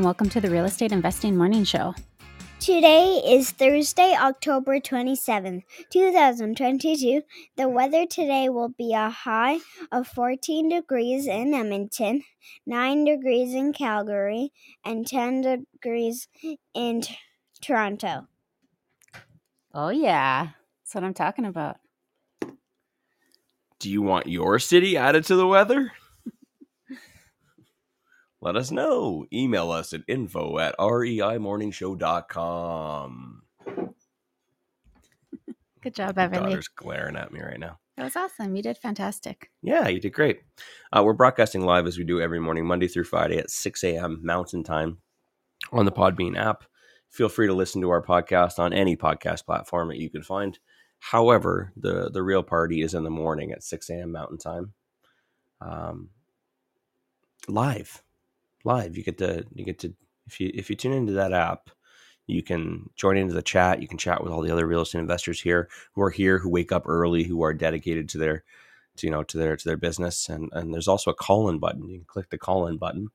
And welcome to the Real Estate Investing Morning Show. Today is Thursday, October 27th, 2022. The weather today will be a high of 14 degrees in Edmonton, 9 degrees in Calgary, and 10 degrees in T- Toronto. Oh, yeah. That's what I'm talking about. Do you want your city added to the weather? Let us know. Email us at info at reimorningshow.com. Good job, My Beverly. daughter's glaring at me right now. That was awesome. You did fantastic. Yeah, you did great. Uh, we're broadcasting live as we do every morning, Monday through Friday at 6 a.m. Mountain Time on the Podbean app. Feel free to listen to our podcast on any podcast platform that you can find. However, the the real party is in the morning at 6 a.m. Mountain Time. Um, live, live. You get to you get to if you if you tune into that app, you can join into the chat. You can chat with all the other real estate investors here who are here, who wake up early, who are dedicated to their to, you know to their to their business. And and there's also a call in button. You can click the call in button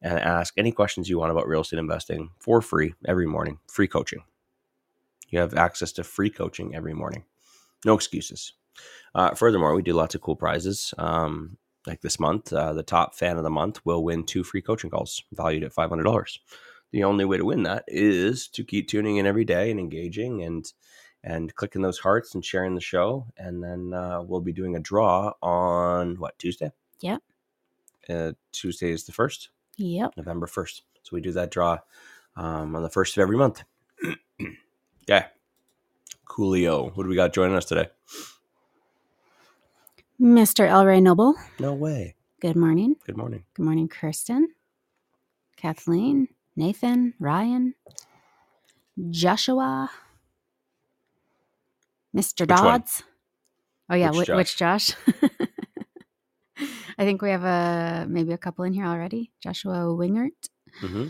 and ask any questions you want about real estate investing for free every morning. Free coaching. You have access to free coaching every morning. No excuses. Uh, furthermore we do lots of cool prizes. Um, like this month uh, the top fan of the month will win two free coaching calls valued at $500 the only way to win that is to keep tuning in every day and engaging and and clicking those hearts and sharing the show. And then uh, we'll be doing a draw on what Tuesday? Yep. Uh, Tuesday is the first, Yep. November first. So we do that draw um, on the first of every month. yeah. Coolio. What do we got joining us today? Mr. Elray Noble. No way. Good morning. Good morning. Good morning, Kirsten, Kathleen, Nathan, Ryan, Joshua, Mr. Which one? Dodds. Oh yeah, Which which, which Josh? I think we have a maybe a couple in here already. Joshua Wingert, hmm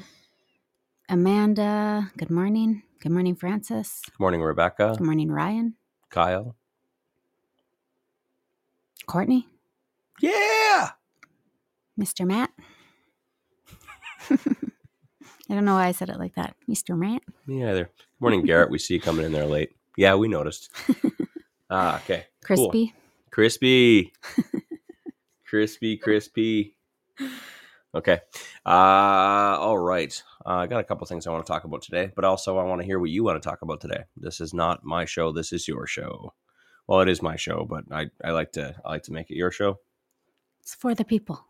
Amanda. Good morning. Good morning, Francis. Good morning, Rebecca. Good morning, Ryan. Kyle. Courtney. Yeah. Mr. Matt. I don't know why I said it like that. Mr. Matt. Me either. Good morning, Garrett. We see you coming in there late. Yeah, we noticed. ah, okay. Cool. Crispy. Crispy. crispy, crispy. Okay. Uh, all right. Uh, I got a couple things I want to talk about today, but also I want to hear what you want to talk about today. This is not my show. This is your show. Well, it is my show, but I, I like to I like to make it your show. It's for the people.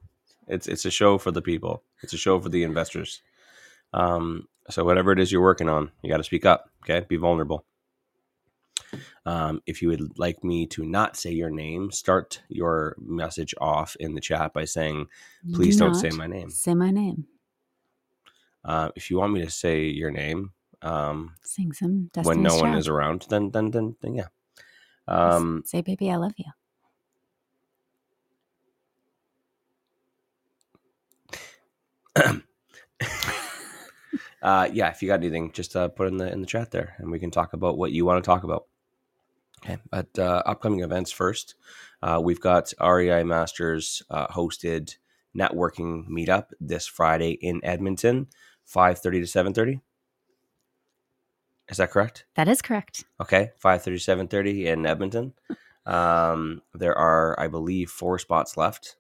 It's it's a show for the people. It's a show for the investors. Um, so whatever it is you're working on, you got to speak up. Okay, be vulnerable. Um, if you would like me to not say your name, start your message off in the chat by saying, "Please Do don't say my name." Say my name. Uh, if you want me to say your name um, Sing some Destiny's when no one is around, then then then, then yeah. Um, Say, baby, I love you. uh, yeah, if you got anything, just uh, put it in the in the chat there, and we can talk about what you want to talk about. Okay, but uh, upcoming events first. Uh, we've got REI Masters uh, hosted networking meetup this Friday in Edmonton, five thirty to seven thirty. Is that correct? That is correct. Okay, 5.30, 7.30 in Edmonton. Um, there are, I believe, four spots left.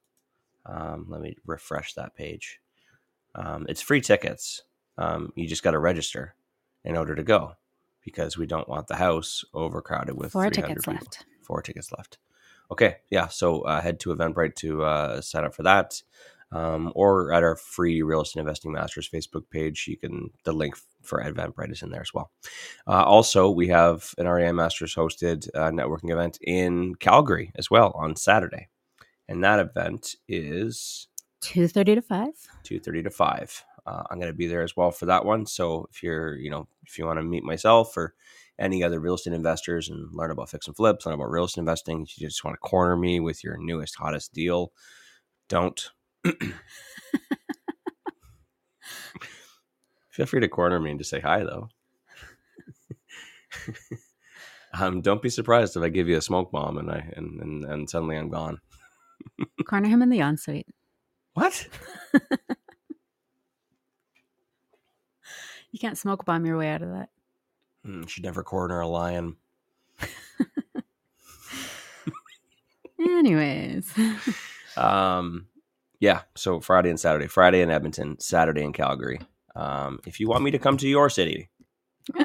Um, let me refresh that page. Um, it's free tickets. Um, you just got to register in order to go because we don't want the house overcrowded with Four tickets people. left. Four tickets left. Okay, yeah. So uh, head to Eventbrite to uh, sign up for that, um, or at our free Real Estate Investing Masters Facebook page. You can the link for Eventbrite is in there as well. Uh, also, we have an REI Masters hosted uh, networking event in Calgary as well on Saturday, and that event is Two thirty to five. 2.30 to 5 uh, i'm going to be there as well for that one so if you're you know if you want to meet myself or any other real estate investors and learn about fix and flips learn about real estate investing you just want to corner me with your newest hottest deal don't feel free to corner me and just say hi though. Um, don't be surprised if i give you a smoke bomb and i and, and, and suddenly i'm gone. Corner him in the ensuite. what? You can't smoke bomb your way out of that. Mm, you should never corner a lion. Anyways, Um, yeah. So Friday and Saturday. Friday in Edmonton. Saturday in Calgary. Um, if you want me to come to your city,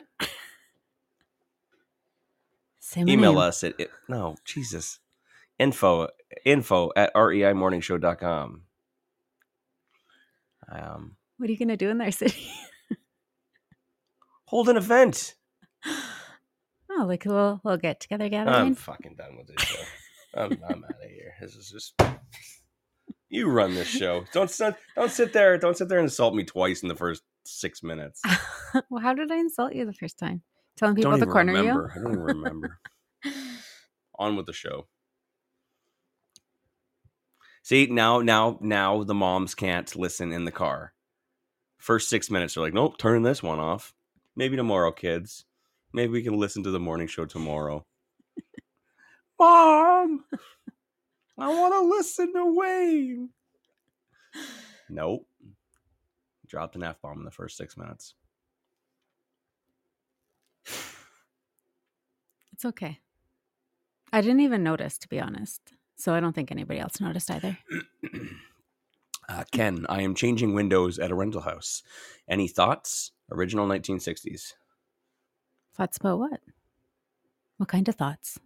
say my email name. us at it, no Jesus info info at reimorningshow.com. Um, What are you gonna do in their city? hold an event. oh, like a little little get together gathering. I'm fucking done with this show. I'm, I'm out of here. This is just you run this show. Don't sit, don't sit there. Don't sit there and insult me twice in the first six minutes. well, how did I insult you the first time? Telling people to corner remember. I don't even remember. On with the show. See now, now, now the moms can't listen in the car. First six minutes, they're like, "Nope, turn this one off." Maybe tomorrow, kids. Maybe we can listen to the morning show tomorrow. Mom, I want to listen to Wayne. Nope. Dropped an f bomb in the first six minutes. It's okay. I didn't even notice, to be honest. So I don't think anybody else noticed either. Uh, Ken, I am changing windows at a rental house. Any thoughts? Original 1960s. Thoughts about what? What kind of thoughts?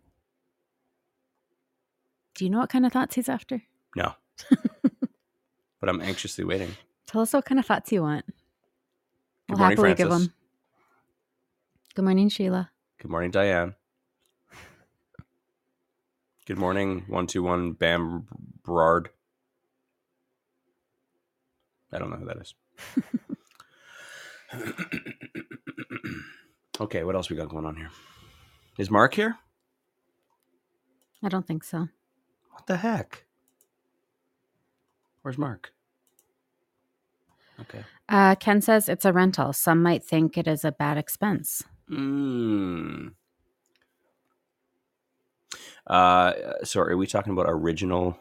Do you know what kind of thoughts he's after? No. but I'm anxiously waiting. Tell us what kind of thoughts you want. Good We'll morning, happily give them. Good morning, Sheila. Good morning, Diane. Good morning, 121 Bam Brard. I don't know who that is. okay, what else we got going on here? Is Mark here? I don't think so. What the heck? Where's Mark? Okay. Uh, Ken says it's a rental. Some might think it is a bad expense. Mm. Uh, so are we talking about original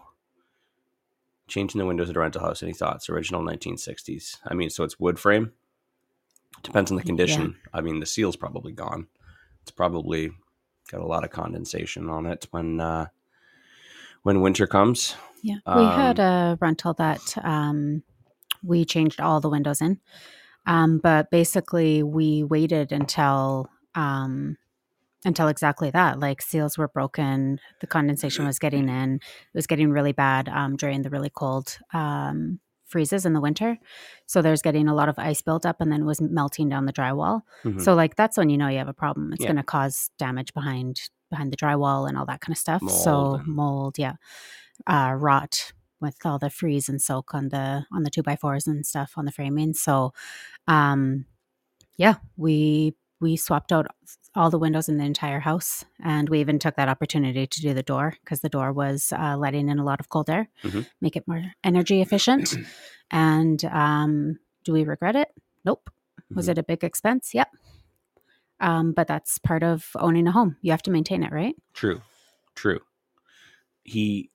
changing the windows at a rental house? Any thoughts? Original 1960s. I mean, so it's wood frame. Depends on the condition. I mean, the seal's probably gone. It's probably got a lot of condensation on it when uh, when winter comes. Yeah. We had Um, a rental that um, we changed all the windows in. Um, but basically, we waited until um, until exactly that. Like seals were broken, the condensation was getting in. It was getting really bad um, during the really cold um, freezes in the winter. So there's getting a lot of ice built up, and then was melting down the drywall. Mhm. So like that's when you know you have a problem. It's Yeah. going to cause damage behind behind the drywall and all that kind of stuff. Mold so mold, yeah, uh, rot with all the freeze and soak on the on the two by fours and stuff on the framing. So, um, yeah, we we swapped out all the windows in the entire house, and we even took that opportunity to do the door because the door was uh, letting in a lot of cold air, Mhm. make it more energy efficient. and um, do we regret it? Nope. Was Mhm. it a big expense? Yep. Um, but that's part of owning a home. You have to maintain it, right? True, true. He,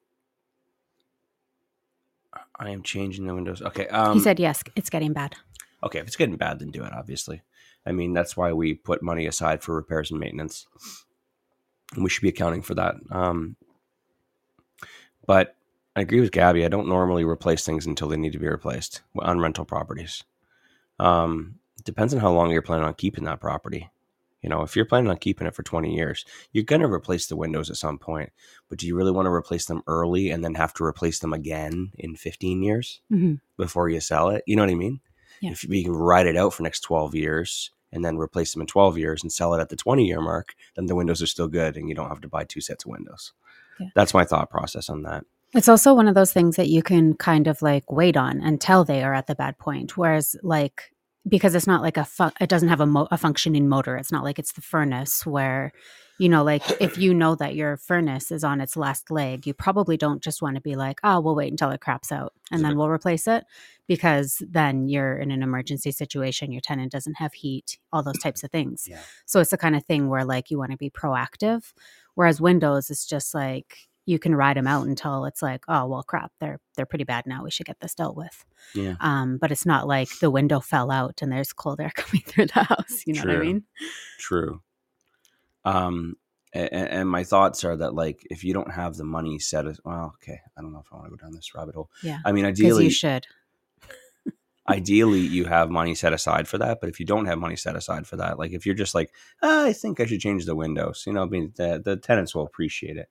I am changing the windows. Okay. Um, he said, yes, it's getting bad. okay, if it's getting bad, then do it. Obviously, I mean that's why we put money aside for repairs and maintenance. And we should be accounting for that. Um, but I agree with Gabby. I don't normally replace things until they need to be replaced on rental properties. Um, depends on how long you're planning on keeping that property. You know, if you're planning on keeping it for 20 years, you're going to replace the windows at some point. But do you really want to replace them early and then have to replace them again in 15 years? hmm before you sell it. You know what I mean? Yeah. If you can ride it out for next 12 years and then replace them in 12 years and sell it at the 20 year mark, then the windows are still good and you don't have to buy two sets of windows. Yeah. That's my thought process on that. It's also one of those things that you can kind of like wait on until they are at the bad point. Whereas, like, because it's not like a fu- it doesn't have a, mo- a functioning motor. It's not like it's the furnace where, you know, like if you know that your furnace is on its last leg, you probably don't just want to be like, oh, we'll wait until it craps out and then we'll replace it because then you're in an emergency situation. Your tenant doesn't have heat, all those types of things. Yeah. So it's the kind of thing where like you want to be proactive. Whereas Windows is just like you can ride them out until it's like, oh well, crap, they're they're pretty bad now. We should get this dealt with. Yeah. Um, but it's not like the window fell out and there's cold air coming through the house. You know what I mean? True. Um, and, and my thoughts are that like if you don't have the money set as well, okay, I don't know if I want to go down this rabbit hole. Yeah. I mean, ideally, you should. ideally you have money set aside for that. But if you don't have money set aside for that, like if you're just like, "Ah, I think I should change the windows, you know, I mean, the, the tenants will appreciate it.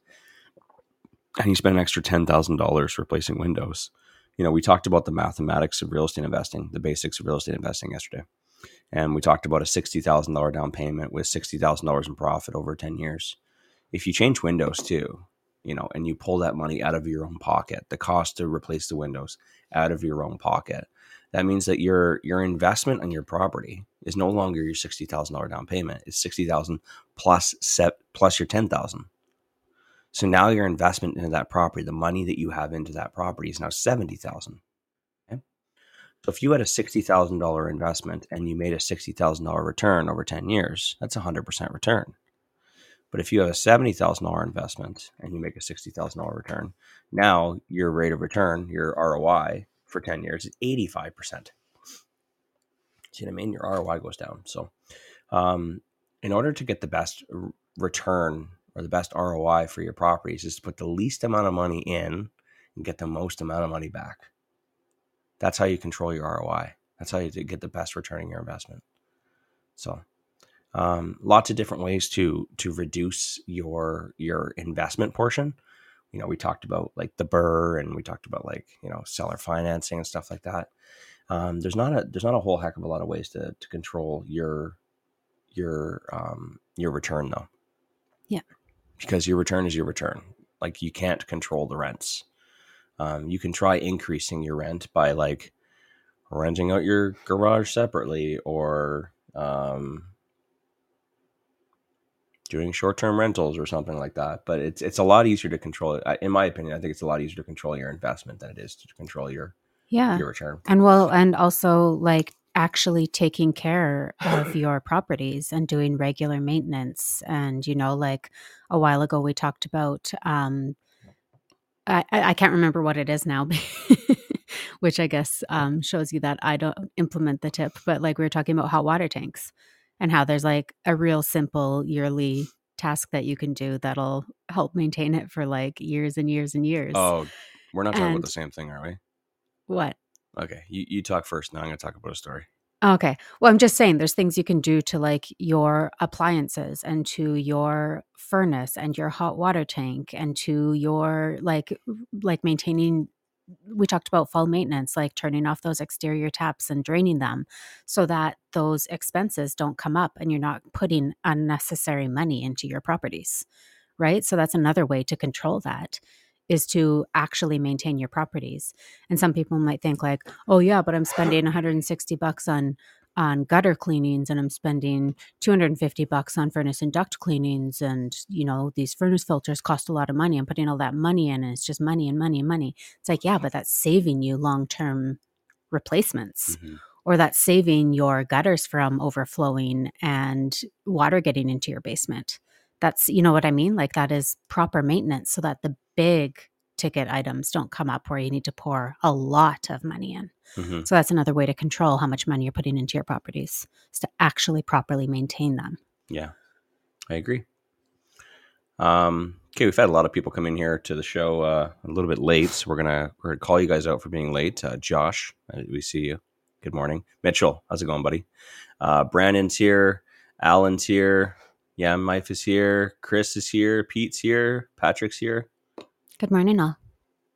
And you spend an extra ten thousand dollars replacing windows. You know, we talked about the mathematics of real estate investing, the basics of real estate investing yesterday, and we talked about a sixty thousand dollar down payment with sixty thousand dollars in profit over ten years. If you change windows too, you know, and you pull that money out of your own pocket, the cost to replace the windows out of your own pocket, that means that your your investment on your property is no longer your sixty thousand dollar down payment. It's sixty thousand plus set plus your ten thousand. So now your investment into that property, the money that you have into that property, is now seventy thousand. So if you had a sixty thousand dollar investment and you made a sixty thousand dollar return over ten years, that's a hundred percent return. But if you have a seventy thousand dollar investment and you make a sixty thousand dollar return, now your rate of return, your ROI for ten years is eighty five percent. See what I mean? Your ROI goes down. So, um, in order to get the best return or the best ROI for your properties, is to put the least amount of money in and get the most amount of money back. That's how you control your ROI. That's how you get the best return on your investment. So, um, lots of different ways to to reduce your your investment portion. You know, we talked about like the BRRRR, and we talked about like you know seller financing and stuff like that. Um, there's not a there's not a whole heck of a lot of ways to to control your your um, your return though. Yeah. because your return is your return. Like you can't control the rents. Um, you can try increasing your rent by like renting out your garage separately or um, doing short-term rentals or something like that. But it's it's a lot easier to control it. In my opinion, I think it's a lot easier to control your investment than it is to control your Yeah. your return. And well, and also like actually taking care of your properties and doing regular maintenance. And, you know, like a while ago, we talked about, um, I, I can't remember what it is now, which I guess um, shows you that I don't implement the tip. But like we were talking about hot water tanks and how there's like a real simple yearly task that you can do that'll help maintain it for like years and years and years. Oh, we're not talking about the same thing, are we? What? Okay, you, you talk first. Now I'm going to talk about a story. Okay. Well, I'm just saying there's things you can do to like your appliances and to your furnace and your hot water tank and to your like like maintaining we talked about fall maintenance like turning off those exterior taps and draining them so that those expenses don't come up and you're not putting unnecessary money into your properties. Right? So that's another way to control that is to actually maintain your properties. And some people might think like, "Oh yeah, but I'm spending 160 bucks on on gutter cleanings and I'm spending 250 bucks on furnace and duct cleanings and you know these furnace filters cost a lot of money. I'm putting all that money in and it's just money and money and money." It's like, "Yeah, but that's saving you long-term replacements." Mhm. Or that's saving your gutters from overflowing and water getting into your basement. That's, you know what I mean? Like that is proper maintenance so that the big ticket items don't come up where you need to pour a lot of money in. Mhm. So that's another way to control how much money you're putting into your properties is to actually properly maintain them. Yeah, I agree. Um, okay, we've had a lot of people come in here to the show uh, a little bit late, so we're gonna we're gonna call you guys out for being late. Uh, Josh, uh, we see you. Good morning, Mitchell. How's it going, buddy? Uh, Brandon's here. Alan's here. Yeah, Mike is here. Chris is here. Pete's here. Patrick's here. Good morning, all.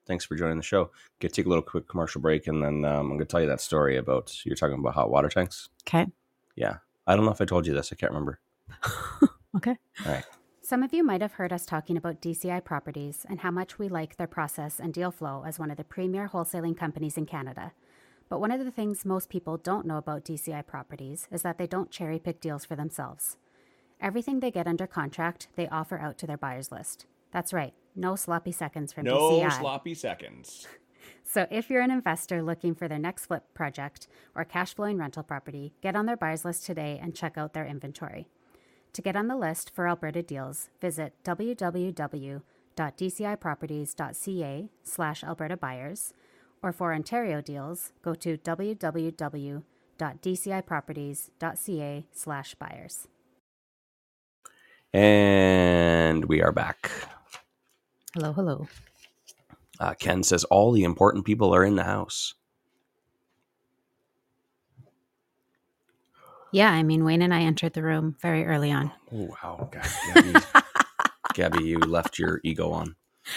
Thanks for joining the show. Get take a little quick commercial break, and then um, I'm going to tell you that story about you're talking about hot water tanks. Okay. Yeah, I don't know if I told you this. I can't remember. Okay. All right. Some of you might have heard us talking about DCI Properties and how much we like their process and deal flow as one of the premier wholesaling companies in Canada. But one of the things most people don't know about DCI Properties is that they don't cherry pick deals for themselves. Everything they get under contract, they offer out to their buyers list. That's right, no sloppy seconds from No DCI. sloppy seconds. So if you're an investor looking for their next flip project or cash flowing rental property, get on their buyers list today and check out their inventory. To get on the list for Alberta deals, visit www.dciproperties.ca slash Alberta buyers, or for Ontario deals, go to www.dciproperties.ca slash buyers. And we are back. Hello, hello. Uh, Ken says all the important people are in the house. Yeah, I mean, Wayne and I entered the room very early on. Oh wow, God, Gabby, Gabby, you left your ego on.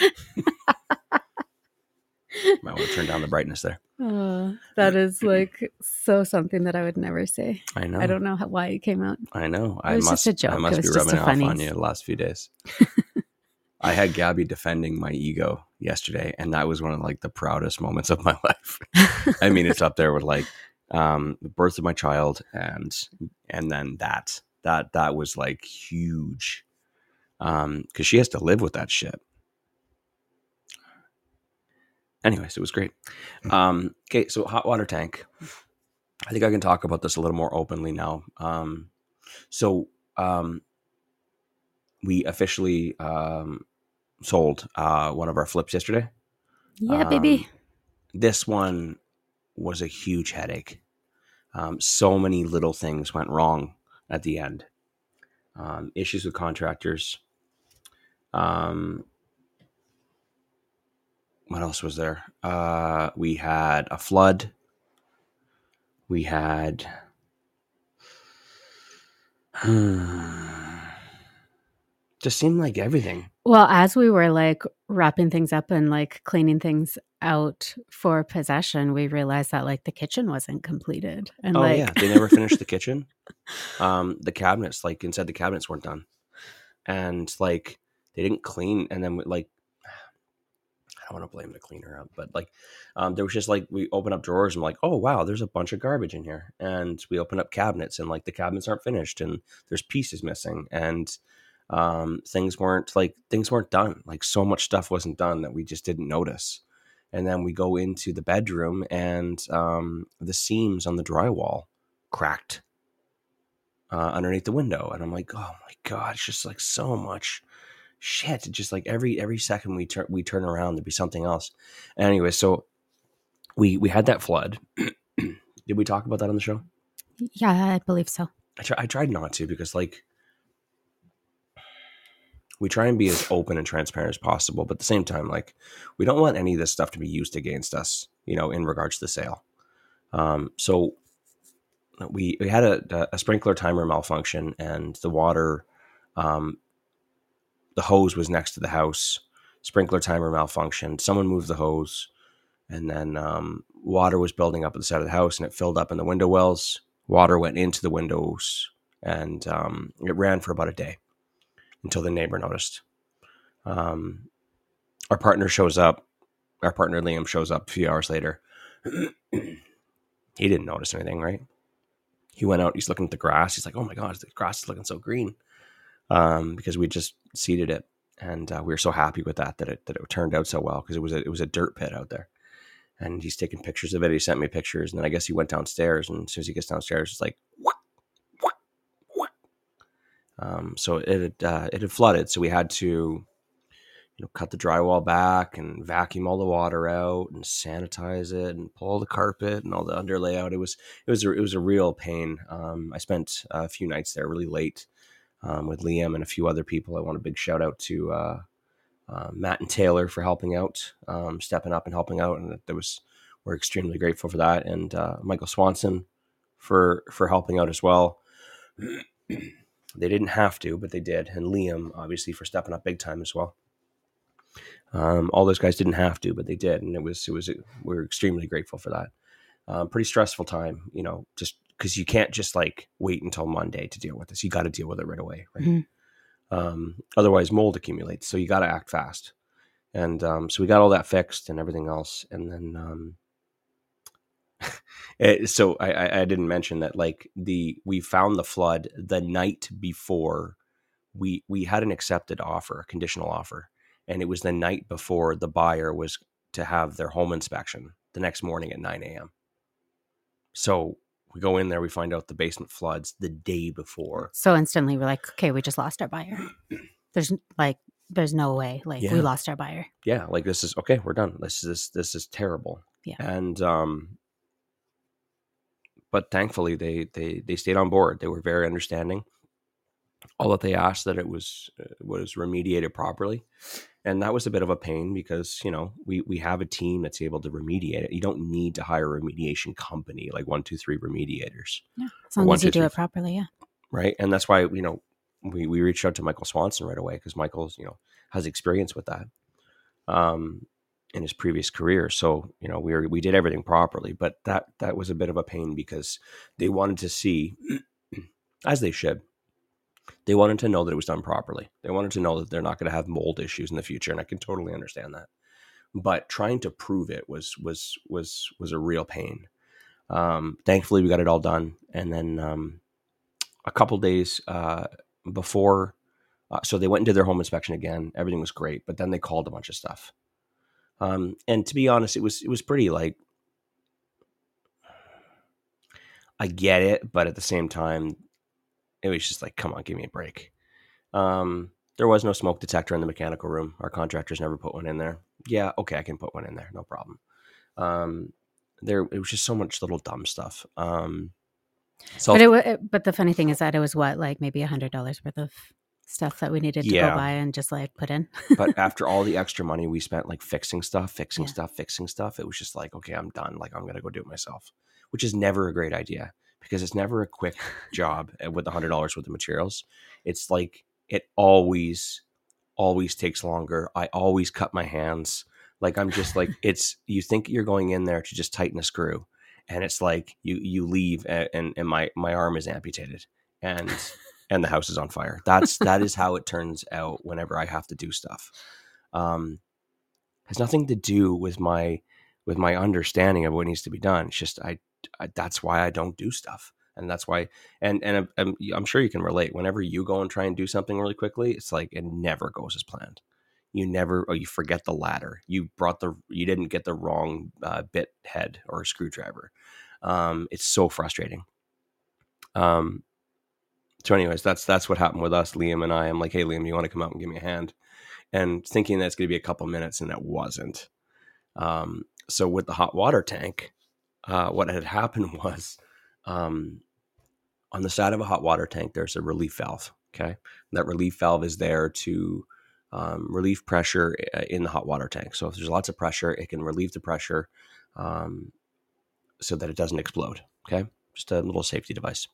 Might want to turn down the brightness there. Oh, that is like so something that I would never say. I know. I don't know how, why it came out. I know. I was must. just a joke. I It was be just rubbing a off on you the last few days. I had Gabby defending my ego yesterday, and that was one of like the proudest moments of my life. I mean, it's up there with like um, the birth of my child, and and then that that that was like huge, um, because she has to live with that shit. Anyways, it was great. Um, okay, so hot water tank. I think I can talk about this a little more openly now. Um, so um, we officially um, sold uh, one of our flips yesterday. Yeah, Um, baby. This one was a huge headache. Um, so many little things went wrong at the end. Um, issues with contractors. Um, what else was there? Uh, we had a flood. We had. just seemed like everything. Well, as we were like wrapping things up and like cleaning things out for possession, we realized that like the kitchen wasn't completed. And oh like yeah, they never finished the kitchen. Um, the cabinets, like inside the cabinets, weren't done, and like they didn't clean. And then like, I want to blame the cleaner up, but like, um, there was just like we open up drawers and like, oh wow, there's a bunch of garbage in here, and we open up cabinets and like the cabinets aren't finished and there's pieces missing and um, things weren't like things weren't done. Like so much stuff wasn't done that we just didn't notice. And then we go into the bedroom and um, the seams on the drywall cracked uh, underneath the window, and I'm like, oh my god, it's just like so much shit. Just like every every second we turn we turn around, there'd be something else. Anyway, so we we had that flood. Did we talk about that on the show? yeah, I believe so. I, try, I tried not to because like we try and be as open and transparent as possible, but at the same time, like we don't want any of this stuff to be used against us, you know, in regards to the sale. Um, so we we had a, a sprinkler timer malfunction, and the water, um, the hose was next to the house. Sprinkler timer malfunctioned. Someone moved the hose, and then um, water was building up at the side of the house, and it filled up in the window wells. Water went into the windows, and um, it ran for about a day until the neighbor noticed. Um, our partner shows up. Our partner Liam shows up a few hours later. he didn't notice anything, right? He went out. He's looking at the grass. He's like, "Oh my god, the grass is looking so green," um, because we just seeded it, and uh, we were so happy with that that it that it turned out so well because it was a, it was a dirt pit out there. And he's taking pictures of it. He sent me pictures, and then I guess he went downstairs. And as soon as he gets downstairs, it's like, what, what, what? Um, so it had, uh, it had flooded, so we had to, you know, cut the drywall back and vacuum all the water out and sanitize it and pull the carpet and all the underlay out. It was it was a, it was a real pain. Um, I spent a few nights there really late um, with Liam and a few other people. I want a big shout out to uh, uh, Matt and Taylor for helping out, um, stepping up and helping out, and that was we're extremely grateful for that. And uh, Michael Swanson for for helping out as well. they didn't have to, but they did, and Liam obviously for stepping up big time as well. Um, all those guys didn't have to, but they did, and it was it was we are extremely grateful for that. Um, pretty stressful time, you know, just because you can't just like wait until Monday to deal with this. You got to deal with it right away, right? Mhm. Um, otherwise, mold accumulates. So you got to act fast. And um, so we got all that fixed and everything else. And then, um, it, so I, I, I didn't mention that like the we found the flood the night before we we had an accepted offer, a conditional offer, and it was the night before the buyer was to have their home inspection the next morning at 9 a.m. So we go in there, we find out the basement floods the day before. So instantly we're like, okay, we just lost our buyer. There's like, there's no way. Like we lost our buyer. Yeah, like this is okay, we're done. This is this is terrible. Yeah. And um but thankfully they they they stayed on board. They were very understanding. All that they asked that it was uh, was remediated properly. And that was a bit of a pain because, you know, we we have a team that's able to remediate it. You don't need to hire a remediation company like 123 remediators. Yeah. As long One, as you two, do three, it properly. Yeah. right? And that's why you know we we reached out to Michael Swanson right away because Michael's you know has experience with that um, in his previous career. So you know we were, we did everything properly, but that that was a bit of a pain because they wanted to see, as they should. They wanted to know that it was done properly. They wanted to know that they're not going to have mold issues in the future, and I can totally understand that. But trying to prove it was was was was a real pain. Um, thankfully, we got it all done, and then um, a couple days uh, before, uh, so they went and did their home inspection again. Everything was great, but then they called a bunch of stuff. Um, and to be honest, it was it was pretty like I get it, but at the same time, it was just like, come on, give me a break. Um, there was no smoke detector in the mechanical room. Our contractors never put one in there. Yeah, okay, I can put one in there, no problem. Um, there, it was just so much little dumb stuff. Um, so but it, but the funny thing is that it was what, like maybe a hundred dollars worth of stuff that we needed to Yeah. go buy and just like put in. but after all the extra money we spent like fixing stuff fixing Yeah. stuff fixing stuff it was just like okay i'm done like i'm gonna go do it myself which is never a great idea because it's never a quick job uh, with a hundred dollars worth of materials it's like it always always takes longer i always cut my hands like i'm just like it's you think you're going in there to just tighten a screw and it's like you you leave and and, and my my arm is amputated and and the house is on fire. That's that is how it turns out whenever I have to do stuff. Um, has nothing to do with my with my understanding of what needs to be done. It's just I, I that's why I don't do stuff, and that's why. And and I'm, I'm, I'm sure you can relate. Whenever you go and try and do something really quickly, it's like it never goes as planned. You never, or you forget the ladder. You brought the, you didn't get the wrong uh, bit head or screwdriver. Um, it's so frustrating. Um, so anyways that's that's what happened with us liam and i i'm like hey liam you want to come out and give me a hand and thinking that's going to be a couple minutes and it wasn't um, so with the hot water tank uh, what had happened was um, on the side of a hot water tank there's a relief valve okay? That relief valve is there to um, relieve pressure uh, in the hot water tank. So if there's lots of pressure it can relieve the pressure um, so that it doesn't explode okay? Just a little safety device.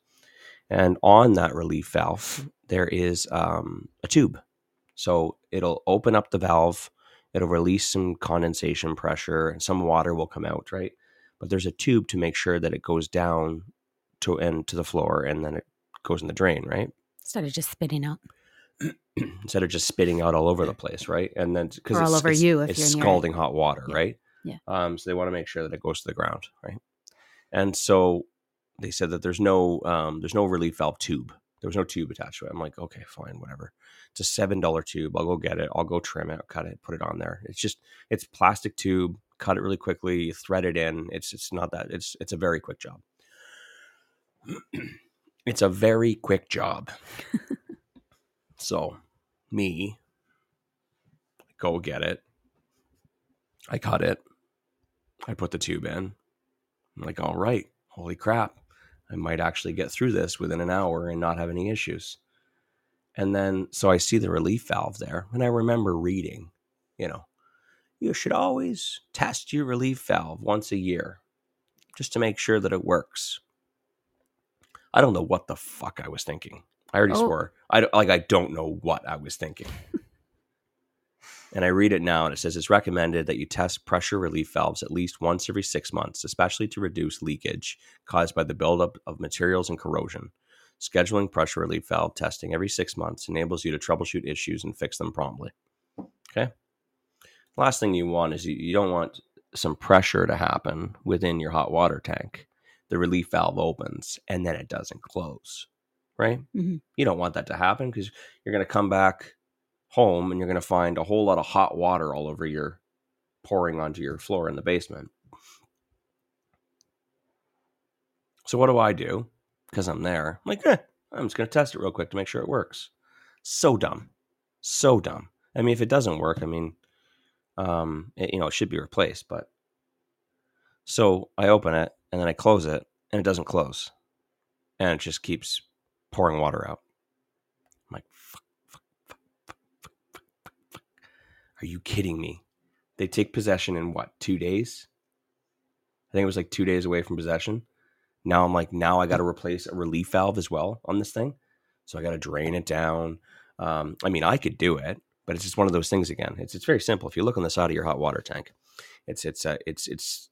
And on that relief valve, there is um, a tube. So it'll open up the valve, it'll release some condensation pressure, and some water will come out, right? But there's a tube to make sure that it goes down to and to the floor, and then it goes in the drain, right? Instead of just spitting out. Instead of just spitting out all over the place, right? And then because all over you if it's you're near scalding hot water, Yeah. right? Yeah. Um, so they want to make sure that it goes to the ground, right? And so they said that there's no um, there's no relief valve tube. There was no tube attached to it. I'm like, okay, fine, whatever. It's a seven dollar tube. I'll go get it. I'll go trim it, cut it, put it on there. It's just it's plastic tube. Cut it really quickly, thread it in. It's it's not that. It's it's a very quick job. it's a very quick job. so, me go get it. I cut it. I put the tube in. I'm like, all right, holy crap. I might actually get through this within an hour and not have any issues. And then, so I see the relief valve there, and I remember reading, you know, you should always test your relief valve once a year just to make sure that it works. I don't know what the fuck I was thinking. I already Oh. swore. I like I don't know what I was thinking. and I read it now, and it says it's recommended that you test pressure relief valves at least once every six months, especially to reduce leakage caused by the buildup of materials and corrosion. Scheduling pressure relief valve testing every six months enables you to troubleshoot issues and fix them promptly. Okay. Last thing you want is you, you don't want some pressure to happen within your hot water tank. The relief valve opens and then it doesn't close, right? Mhm. You don't want that to happen because you're going to come back home and you're going to find a whole lot of hot water all over your pouring onto your floor in the basement. So what do I do? because I'm there. I'm like, eh, I'm just going to test it real quick to make sure it works. So dumb. So dumb. I mean, if it doesn't work, I mean, um, it, you know, it should be replaced, but so I open it and then I close it and it doesn't close. And it just keeps pouring water out. I'm like, fuck, fuck, fuck, fuck, fuck, fuck, fuck. Are you kidding me? They take possession in what, two days? I think it was like two days away from possession. Now I'm like, now I got to replace a relief valve as well on this thing. So I got to drain it down. Um, I mean, I could do it, but it's just one of those things again. It's it's very simple. If you look on the side of your hot water tank, it's it's uh, it's it's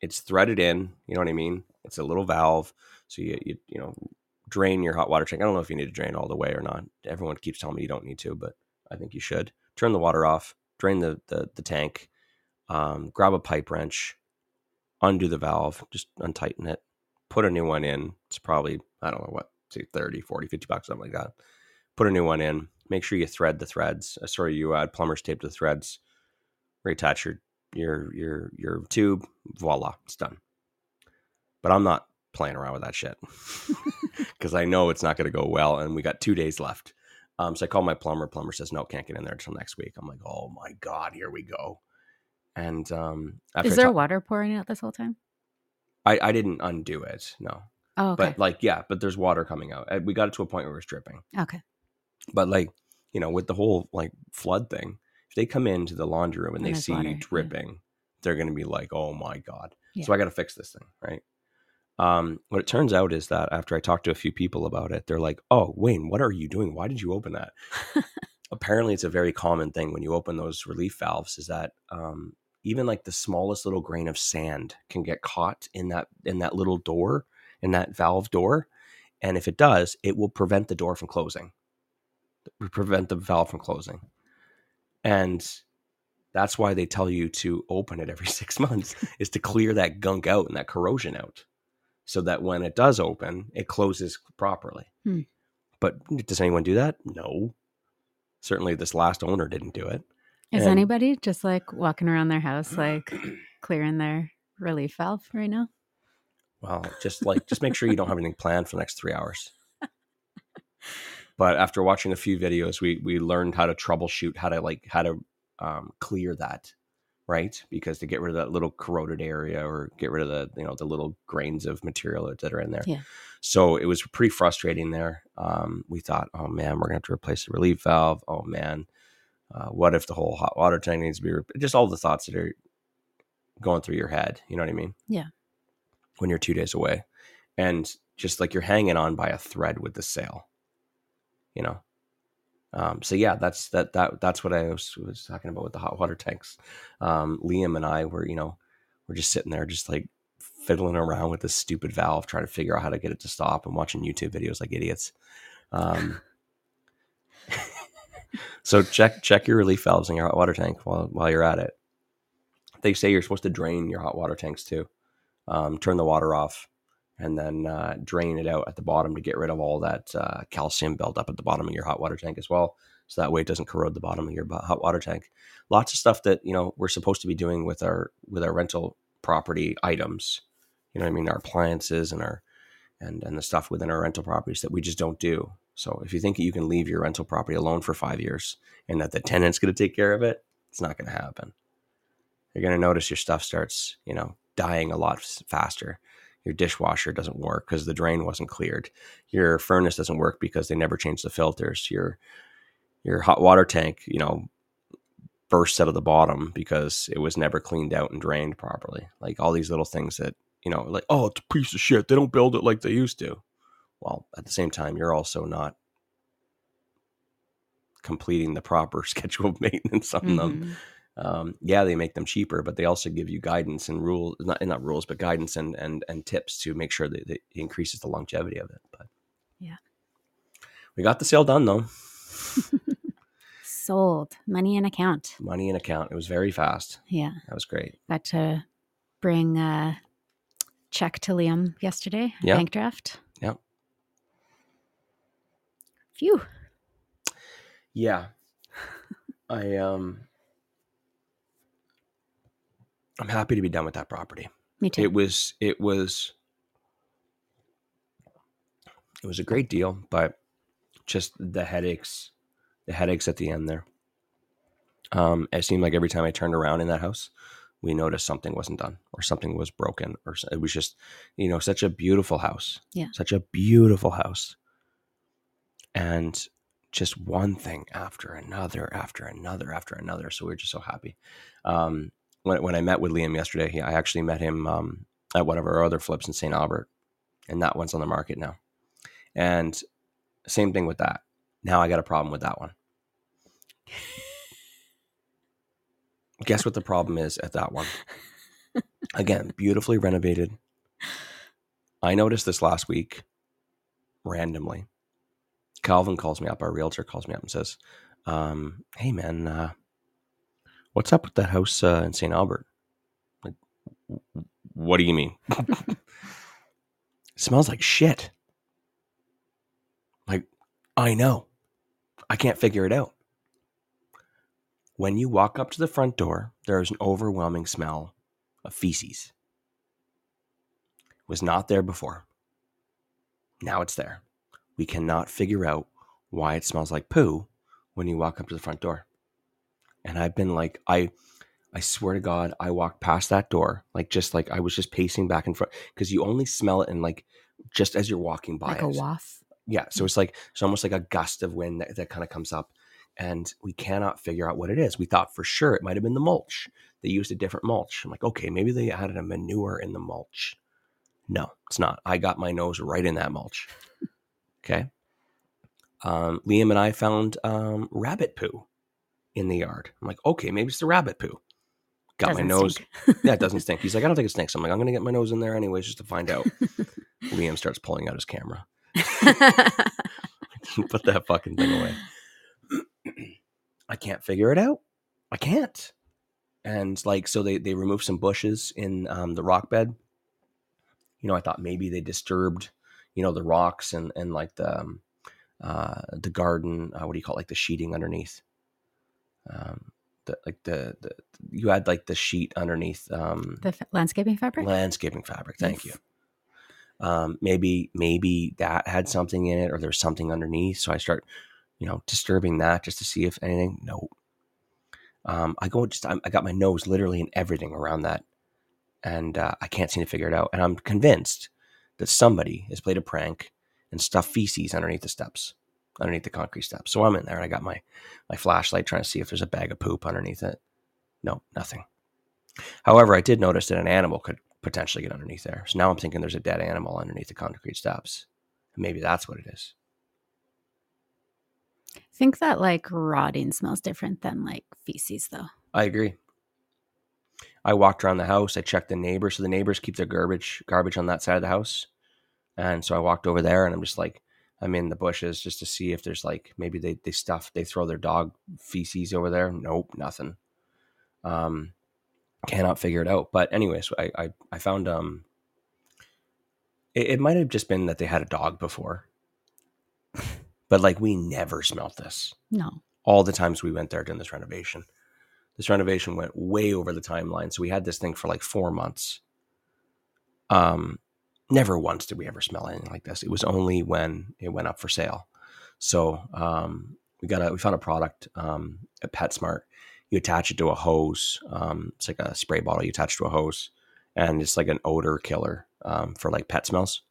it's threaded in. You know what I mean? It's a little valve, so you you you know drain your hot water tank. I don't know if you need to drain all the way or not. Everyone keeps telling me you don't need to, but I think you should. Turn the water off. Drain the the, the tank. Um, grab a pipe wrench. Undo the valve. Just untighten it. Put a new one in. It's probably I don't know what say 30, 40, 50 bucks, something like that. Put a new one in. Make sure you thread the threads. Uh, sorry, you add plumber's tape to the threads. Reattach your your your your tube. Voila, it's done. But I'm not playing around with that shit because I know it's not going to go well, and we got two days left. Um, so I call my plumber. Plumber says no, can't get in there until next week. I'm like, oh my god, here we go. And um, after Is there ta- water pouring out this whole time? I, I didn't undo it, no. Oh, okay. But like, yeah, but there's water coming out. We got it to a point where it was dripping. okay. But like, you know, with the whole like flood thing, if they come into the laundry room and And they see water, you yeah. dripping, they're going to be like, "Oh my god!" So I got to fix this thing, right? Um, what it turns out is that after I talked to a few people about it, they're like, "Oh, Wayne, what are you doing? Why did you open that?" Apparently, it's a very common thing when you open those relief valves. Is that um, even like the smallest little grain of sand can get caught in that in that little door in that valve door, and if it does, it will prevent the door from closing, prevent the valve from closing, and that's why they tell you to open it every six months is to clear that gunk out and that corrosion out so that when it does open it closes properly. Hmm. but does anyone do that? No. Certainly this last owner didn't do it Is And- anybody just like walking around their house, like clearing their relief valve right now? well just like just make sure you don't have anything planned for the next three hours. But after watching a few videos we we learned how to troubleshoot how to like how to um, clear that right? Because to get rid of that little corroded area or get rid of the you know the little grains of material that are in there. Yeah. so it was pretty frustrating there. Um, we thought oh man we're gonna have to replace the relief valve. Oh man uh, what if the whole hot water tank needs to be re-? just all the thoughts that are going through your head you know what i mean Yeah. when you're two days away and just like you're hanging on by a thread with the sale you know um, so yeah that's that that that's what i was, was talking about with the hot water tanks um, liam and i were you know we're just sitting there just like fiddling around with this stupid valve trying to figure out how to get it to stop and watching youtube videos like idiots um, so check check your relief valves in your hot water tank while while you're at it they say you're supposed to drain your hot water tanks too um, turn the water off and then uh, drain it out at the bottom to get rid of all that uh, calcium buildup at the bottom of your hot water tank as well. So that way it doesn't corrode the bottom of your hot water tank. Lots of stuff that you know we're supposed to be doing with our with our rental property items. You know I mean? Our appliances and our and and the stuff within our rental properties that we just don't do. So if you think you can leave your rental property alone for five years and that the tenant's going to take care of it, it's not going to happen. You're going to notice your stuff starts, you know, dying a lot faster. Your dishwasher doesn't work because the drain wasn't cleared. Your furnace doesn't work because they never changed the filters. Your your hot water tank you know bursts out of the bottom because it was never cleaned out and drained properly. Like all these little things that you know like oh it's a piece of shit. They don't build it like they used to well at the same time you're also not completing the proper schedule of maintenance on them Mhm. um, yeah, they make them cheaper, but they also give you guidance and rules, not not rules, but guidance and and and tips to make sure that, that it increases the longevity of it. But Yeah. We got the sale done though. Sold. Money in account. Money in account. It was very fast. Yeah. That was great. Got to bring a check to Liam yesterday. Yeah. Bank draft. Phew. Yeah. I um I'm happy to be done with that property. Me too. It was it was it was a great deal, but just the headaches the headaches at the end there. Um it seemed like every time I turned around in that house, we noticed something wasn't done or something was broken or it was just, you know, such a beautiful house. Yeah. Such a beautiful house. And just one thing after another, after another, after another. So we are just so happy. Um, when, when I met with Liam yesterday, he, I actually met him um, at one of our other flips in St. Albert, and that one's on the market now. And same thing with that. Now I got a problem with that one. Guess what the problem is at that one? Again, beautifully renovated. I noticed this last week randomly. Calvin calls me up, our realtor calls me up and says, um, Hey man, uh, what's up with that house uh, in St. Albert? Like, "W- w- what do you mean? smells like shit. Like, I know. I can't figure it out. When you walk up to the front door, there is an overwhelming smell of feces. It Was not there before. Now it's there. We cannot figure out why it smells like poo when you walk up to the front door. And I've been like, I I swear to God, I walked past that door, like just like I was just pacing back and front because you only smell it in like just as you're walking by like a it. waff. Yeah. So it's like it's almost like a gust of wind that, that kind of comes up. And we cannot figure out what it is. We thought for sure it might have been the mulch. They used a different mulch. I'm like, okay, maybe they added a manure in the mulch. No, it's not. I got my nose right in that mulch. Okay. Um, Liam and I found um, rabbit poo in the yard. I'm like, okay, maybe it's the rabbit poo. Got Doesn't my nose. Yeah, it doesn't stink. He's like, I don't think it stinks. I'm like, I'm going to get my nose in there anyways just to find out. Liam starts pulling out his camera. Put that fucking thing away. I can't figure it out. I can't. And like, so they they removed some bushes in um, the rock bed. You know, I thought maybe they disturbed, you know, the rocks and and like the um, uh, the garden. Uh, what do you call it? Like the sheeting underneath. Um, the like the, the you had like the sheet underneath. Um, the f- landscaping fabric. landscaping fabric. Thank Yes. you. Um, maybe maybe that had something in it, or there's something underneath. So I start, you know, disturbing that just to see if anything. No. Um, I go just I'm, I got my nose literally in everything around that, and uh, I can't seem to figure it out. And I'm convinced that somebody has played a prank and stuffed feces underneath the steps, underneath the concrete steps. So I'm in there and I got my my flashlight trying to see if there's a bag of poop underneath it. No, nothing. However, I did notice that an animal could potentially get underneath there. So now I'm thinking there's a dead animal underneath the concrete steps. Maybe that's what it is. I think that like rotting smells different than like feces though. I agree. I walked around the house. I checked the neighbors. So the neighbors keep their garbage garbage on that side of the house. And so I walked over there and I'm just like, I'm in the bushes just to see if there's like maybe they, they stuff they throw their dog feces over there. Nope, nothing. Um cannot figure it out. But anyways, I I, I found um it, it might have just been that they had a dog before. But like we never smelt this No. all the times we went there during this renovation. This renovation went way over the timeline. So we had this thing for like four months. Um, never once did we ever smell anything like this. It was only when it went up for sale. So um, we got a we found a product um, at PetSmart. You attach it to a hose. Um, it's like a spray bottle you attach to a hose, and it's like an odor killer um, for like pet smells.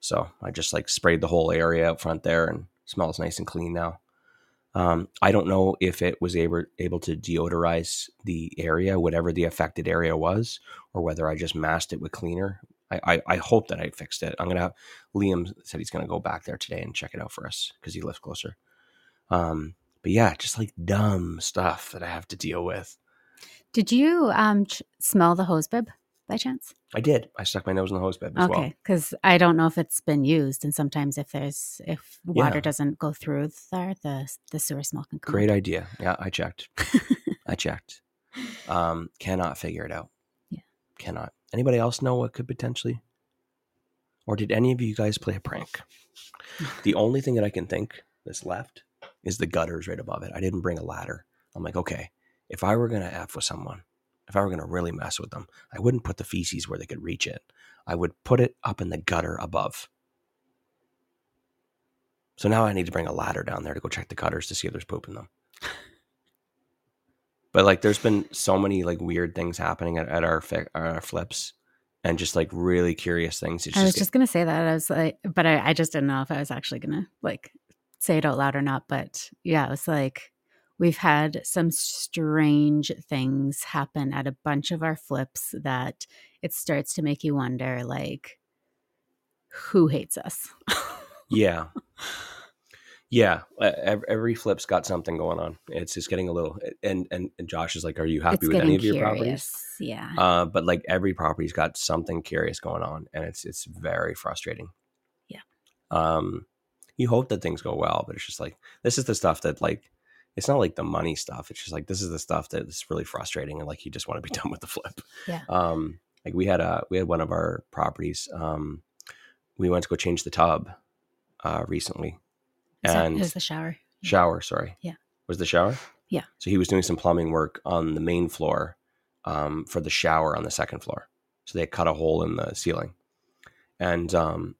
So I just like sprayed the whole area out front there, and smells nice and clean now. Um, I don't know if it was able able to deodorize the area, whatever the affected area was, or whether I just masked it with cleaner. I, I, I hope that I fixed it. I'm gonna have Liam said he's gonna go back there today and check it out for us because he lives closer. Um, but yeah, just like dumb stuff that I have to deal with. Did you um ch- smell the hose bib? By chance? I did. I stuck my nose in the hose bib as well. Okay, because I don't know if it's been used, and sometimes if there's if water Yeah. doesn't go through there, the the sewer smell can come. Great out. idea. Yeah, I checked. I checked. Um, cannot figure it out. Yeah. Cannot. Anybody else know what could potentially? Or did any of you guys play a prank? the only thing that I can think that's left is the gutters right above it. I didn't bring a ladder. I'm like, okay, if I were gonna f with someone, if I were gonna really mess with them, I wouldn't put the feces where they could reach it. I would put it up in the gutter above. So now I need to bring a ladder down there to go check the gutters to see if there's poop in them. But like, there's been so many like weird things happening at, at our fi- our flips, and just like really curious things. It's I was just, just gonna say that. I was like, but I, I just didn't know if I was actually gonna like say it out loud or not. But yeah, it was like we've had some strange things happen at a bunch of our flips that it starts to make you wonder, like, who hates us? yeah, yeah. Every flip's got something going on. It's just getting a little. And and, and Josh is like, "Are you happy it's with any of your curious. properties?" Yeah. Uh, but like every property's got something curious going on, and it's it's very frustrating. Yeah. Um, you hope that things go well, but it's just like this is the stuff that like it's not like the money stuff. It's just like this is the stuff that's really frustrating, and like you just want to be done with the flip. Yeah. Um, like we had a we had one of our properties. Um, we went to go change the tub, uh, recently, Is that- and it was the shower. shower. Sorry. Yeah. Was the shower? Yeah. So he was doing some plumbing work on the main floor um, for the shower on the second floor. So they cut a hole in the ceiling, and um,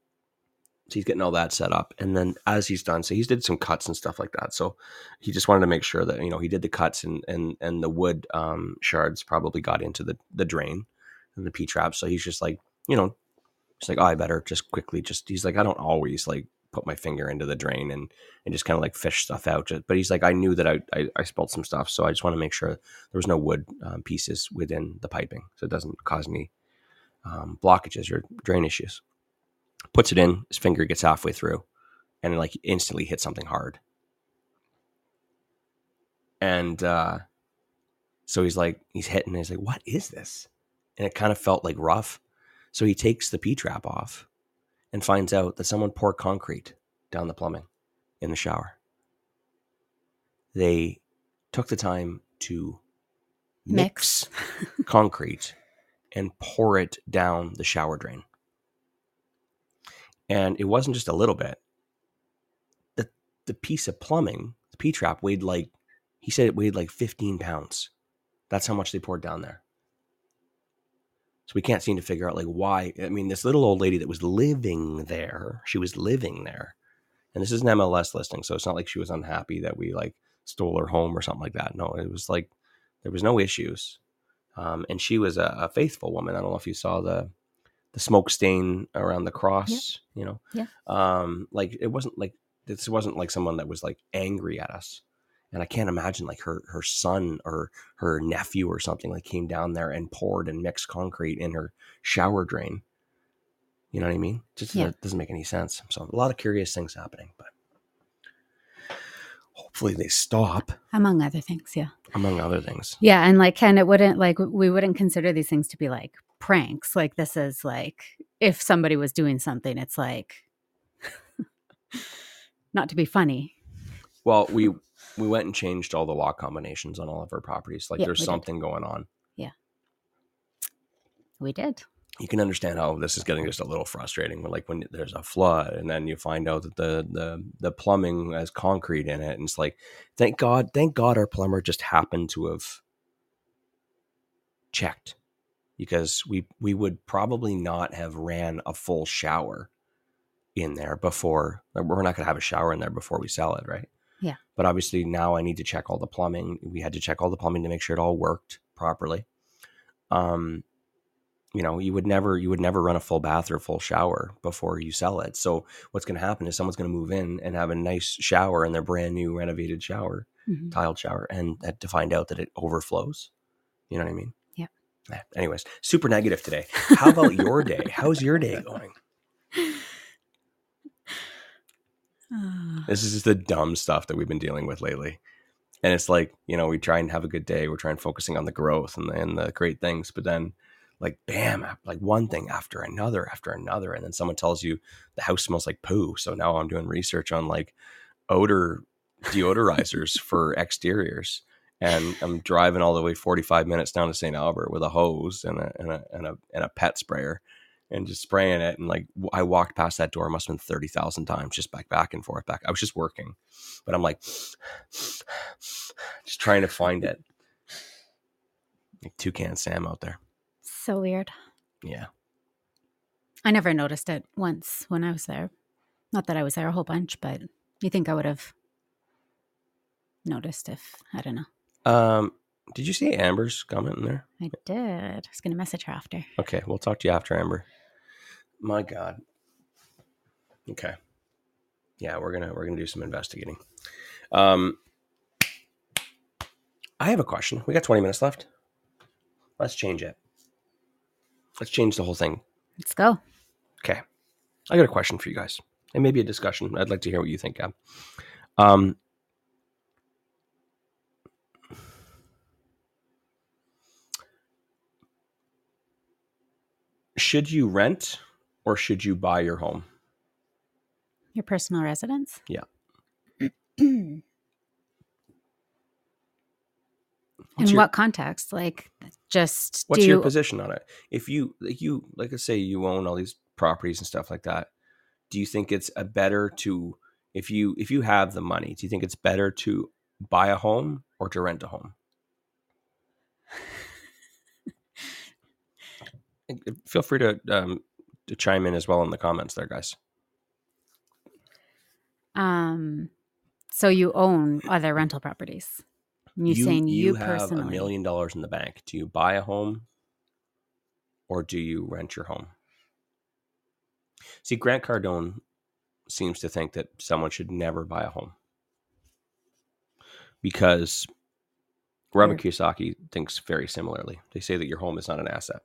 so he's getting all that set up. And then as he's done, so he's did some cuts and stuff like that. So he just wanted to make sure that you know he did the cuts and and and the wood um, shards probably got into the the drain and the P trap. So he's just like you know, he's like oh, I better just quickly just he's like I don't always like put my finger into the drain and and just kind of like fish stuff out. But he's like, I knew that I, I, I spilled some stuff, so I just want to make sure there was no wood um, pieces within the piping, so it doesn't cause any um, blockages or drain issues. Puts it in, his finger gets halfway through, and like instantly hits something hard. And uh, so he's like, he's hitting, and he's like, what is this? And it kind of felt like rough. So he takes the P trap off and finds out that someone poured concrete down the plumbing in the shower. They took the time to mix, concrete and pour it down the shower drain. And it wasn't just a little bit. The the piece of plumbing, the P trap weighed like he said it weighed like 15 pounds. That's how much they poured down there. So we can't seem to figure out like why. I mean, this little old lady that was living there, she was living there. And this is an MLS listing, so it's not like she was unhappy that we like stole her home or something like that. No, it was like there was no issues. Um, and she was a, a faithful woman. I don't know if you saw the the smoke stain around the cross, you know. Yeah. Um, like it wasn't like this wasn't like someone that was like angry at us. And I can't imagine like her her son or her nephew or something like came down there and poured and mixed concrete in her shower drain. You know what I mean? Just Yeah. that doesn't make any sense. So a lot of curious things happening, but hopefully they stop, among other things. Yeah. among other things. Yeah, and like kind of wouldn't like we wouldn't consider these things to be like pranks. Like this is like if somebody was doing something, it's like not to be funny. Well, we we went and changed all the lock combinations on all of our properties. Like Yeah, there's we did. something going on. Yeah. We did. You can understand how this is getting just a little frustrating. When like when there's a flood and then you find out that the the the plumbing has concrete in it, and it's like, thank God, thank God, our plumber just happened to have checked because we we would probably not have ran a full shower in there before. We're not going to have a shower in there before we sell it, right? Yeah. But obviously now I need to check all the plumbing. We had to check all the plumbing to make sure it all worked properly. Um, you know, you would never you would never run a full bath or full shower before you sell it. So what's going to happen is someone's going to move in and have a nice shower in their brand new renovated shower, Mhm. tiled shower, and to find out that it overflows. You know what I mean? Anyways, super negative today. How about your day? How's your day going? This is just the dumb stuff that we've been dealing with lately. And it's like, you know, we try and have a good day. We're trying focusing on the growth and the, and the great things. But then like bam, like one thing after another after another, and then someone tells you the house smells like poo. So now I'm doing research on like odor deodorizers for exteriors. And I'm driving all the way 45 minutes down to St. Albert with a hose and a, and a, and a, and a pet sprayer and just spraying it. And like, I walked past that door, must have been 30,000 times, just back, back and forth, back. I was just working, but I'm like, just trying to find it. Like toucan Sam out there. So weird. Yeah. I never noticed it once when I was there. Not that I was there a whole bunch, but you think I would have noticed if I don't know. Um, did you see Amber's comment in there? I did. I was gonna message her after. Okay, we'll talk to you after Amber. My God. Okay. Yeah, we're gonna we're gonna do some investigating. Um, I have a question. We got 20 minutes left. Let's change it. Let's change the whole thing. Let's go. Okay. I got a question for you guys, and maybe a discussion. I'd like to hear what you think, Gab. Um, should you rent or should you buy your home? Your personal residence? Yeah. In your- what context? Like, just What's your you, position on it? If you like you like I say you own all these properties and stuff like that, do you think it's a better to if you if you have the money, do you think it's better to buy a home or to rent a home? Feel free to um, to chime in as well in the comments there, guys. um, so you own other rental properties. you're saying you, have personally? a million dollars in the bank. Do you buy a home or do you rent your home? See, Grant Cardone seems to think that someone should never buy a home because Robert. Kiyosaki thinks very similarly. They say that your home is not an asset.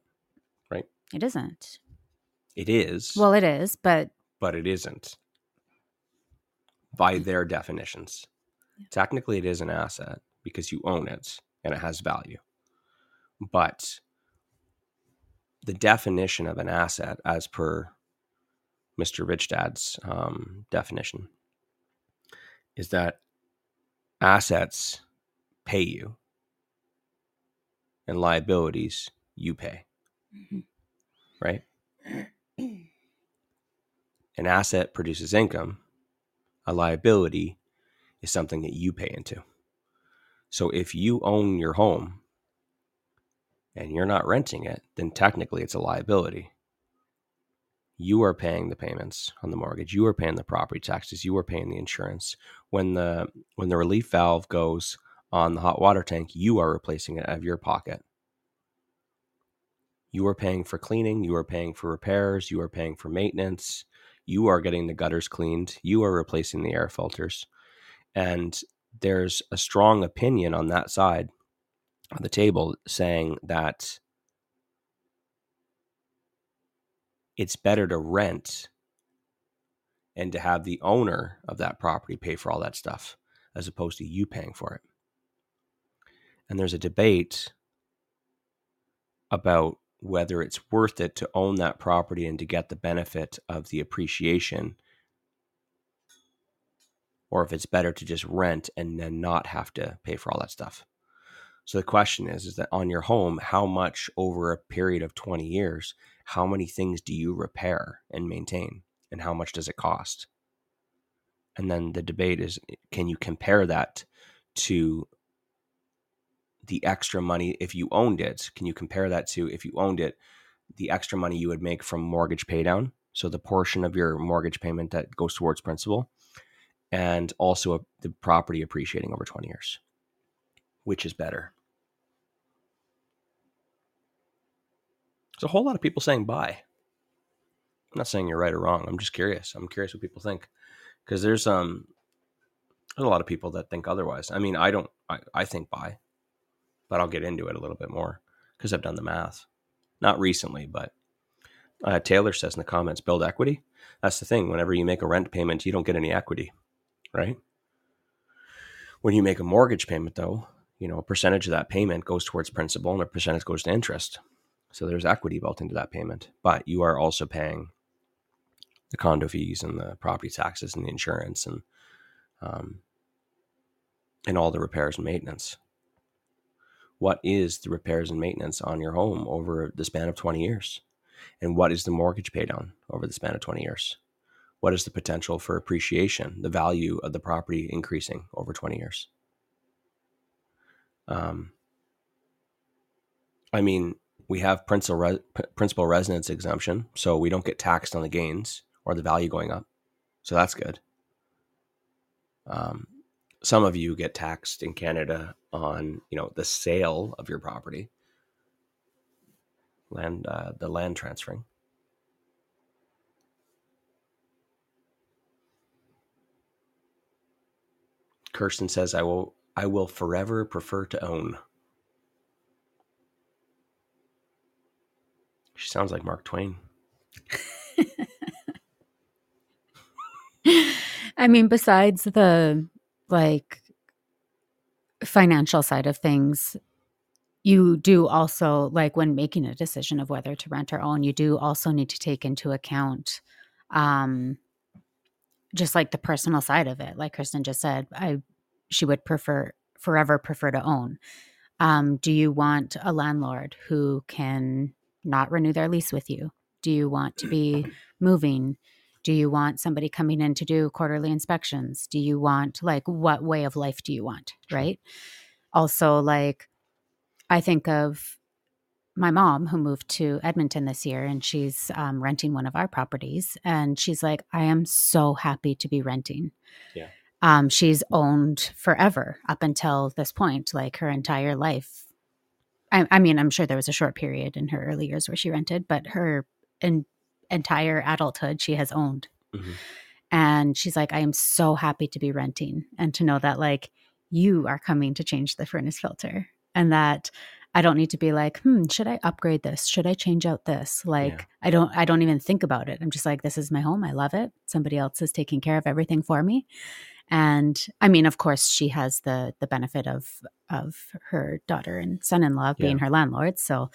It isn't. It is, Well, it is, but but it isn't by their definitions. Yeah. Technically, it is an asset because you own it and it has value. But the definition of an asset, as per Mr. Rich Dad's um, definition, is that assets pay you and liabilities you pay, Mhm. Right? an asset produces income, a liability is something that you pay into. So if you own your home and you're not renting it, then technically it's a liability. You are paying the payments on the mortgage, you are paying the property taxes, you are paying the insurance. When the when the relief valve goes on the hot water tank, you are replacing it out of your pocket. You are paying for cleaning, you are paying for repairs, you are paying for maintenance, you are getting the gutters cleaned, you are replacing the air filters. And there's a strong opinion on that side of the table saying that it's better to rent and to have the owner of that property pay for all that stuff as opposed to you paying for it. And there's a debate about whether it's worth it to own that property and to get the benefit of the appreciation or if it's better to just rent and then not have to pay for all that stuff. So the question is is that on your home how much over a period of 20 years how many things do you repair and maintain and how much does it cost? And then the debate is can you compare that to the extra money if you owned it? Can you compare that to if you owned it the extra money you would make from mortgage paydown? So the portion of your mortgage payment that goes towards principal and also the property appreciating over 20 years. Which is better? There's a whole lot of people saying buy. I'm not saying you're right or wrong. I'm just curious. I'm curious what people think because there's um there's a lot of people that think otherwise. I mean, I don't. I, I think buy, but I'll get into it a little bit more because I've done the math. Not recently, but uh, Taylor says in the comments, build equity. That's the thing. Whenever you make a rent payment, you don't get any equity, right? When you make a mortgage payment, though, you know a percentage of that payment goes towards principal and a percentage goes to interest. So there's equity built into that payment, but you are also paying the condo fees and the property taxes and the insurance and um, and all the repairs and maintenance. What is the repairs and maintenance on your home over the span of 20 years? And what is the mortgage paydown over the span of 20 years? What is the potential for appreciation, the value of the property increasing over 20 years? Um, I mean, we have principal, re- principal residence exemption, so we don't get taxed on the gains or the value going up. So that's good. Um, some of you get taxed in Canada on you know the sale of your property, land uh, the land transferring. Kirsten says, "I will I will forever prefer to own." She sounds like Mark Twain. I mean, besides the like financial side of things, you do also like when making a decision of whether to rent or own, you do also need to take into account um just like the personal side of it. Like Kristen just said, I she would prefer forever prefer to own. Um, do you want a landlord who can not renew their lease with you? Do you want to be moving? Do you want somebody coming in to do quarterly inspections? Do you want, like, what way of life do you want? Right. Also, like, I think of my mom who moved to Edmonton this year and she's um, renting one of our properties. And she's like, I am so happy to be renting. Yeah. Um, she's owned forever up until this point, like her entire life. I, I mean, I'm sure there was a short period in her early years where she rented, but her in, entire adulthood she has owned. Mm-hmm. And she's like, I am so happy to be renting and to know that like you are coming to change the furnace filter and that I don't need to be like, hmm, should I upgrade this? Should I change out this? Like Yeah. I don't I don't even think about it. I'm just like, this is my home. I love it. Somebody else is taking care of everything for me. And I mean, of course, she has the the benefit of of her daughter and son-in-law being Yeah. her landlord. So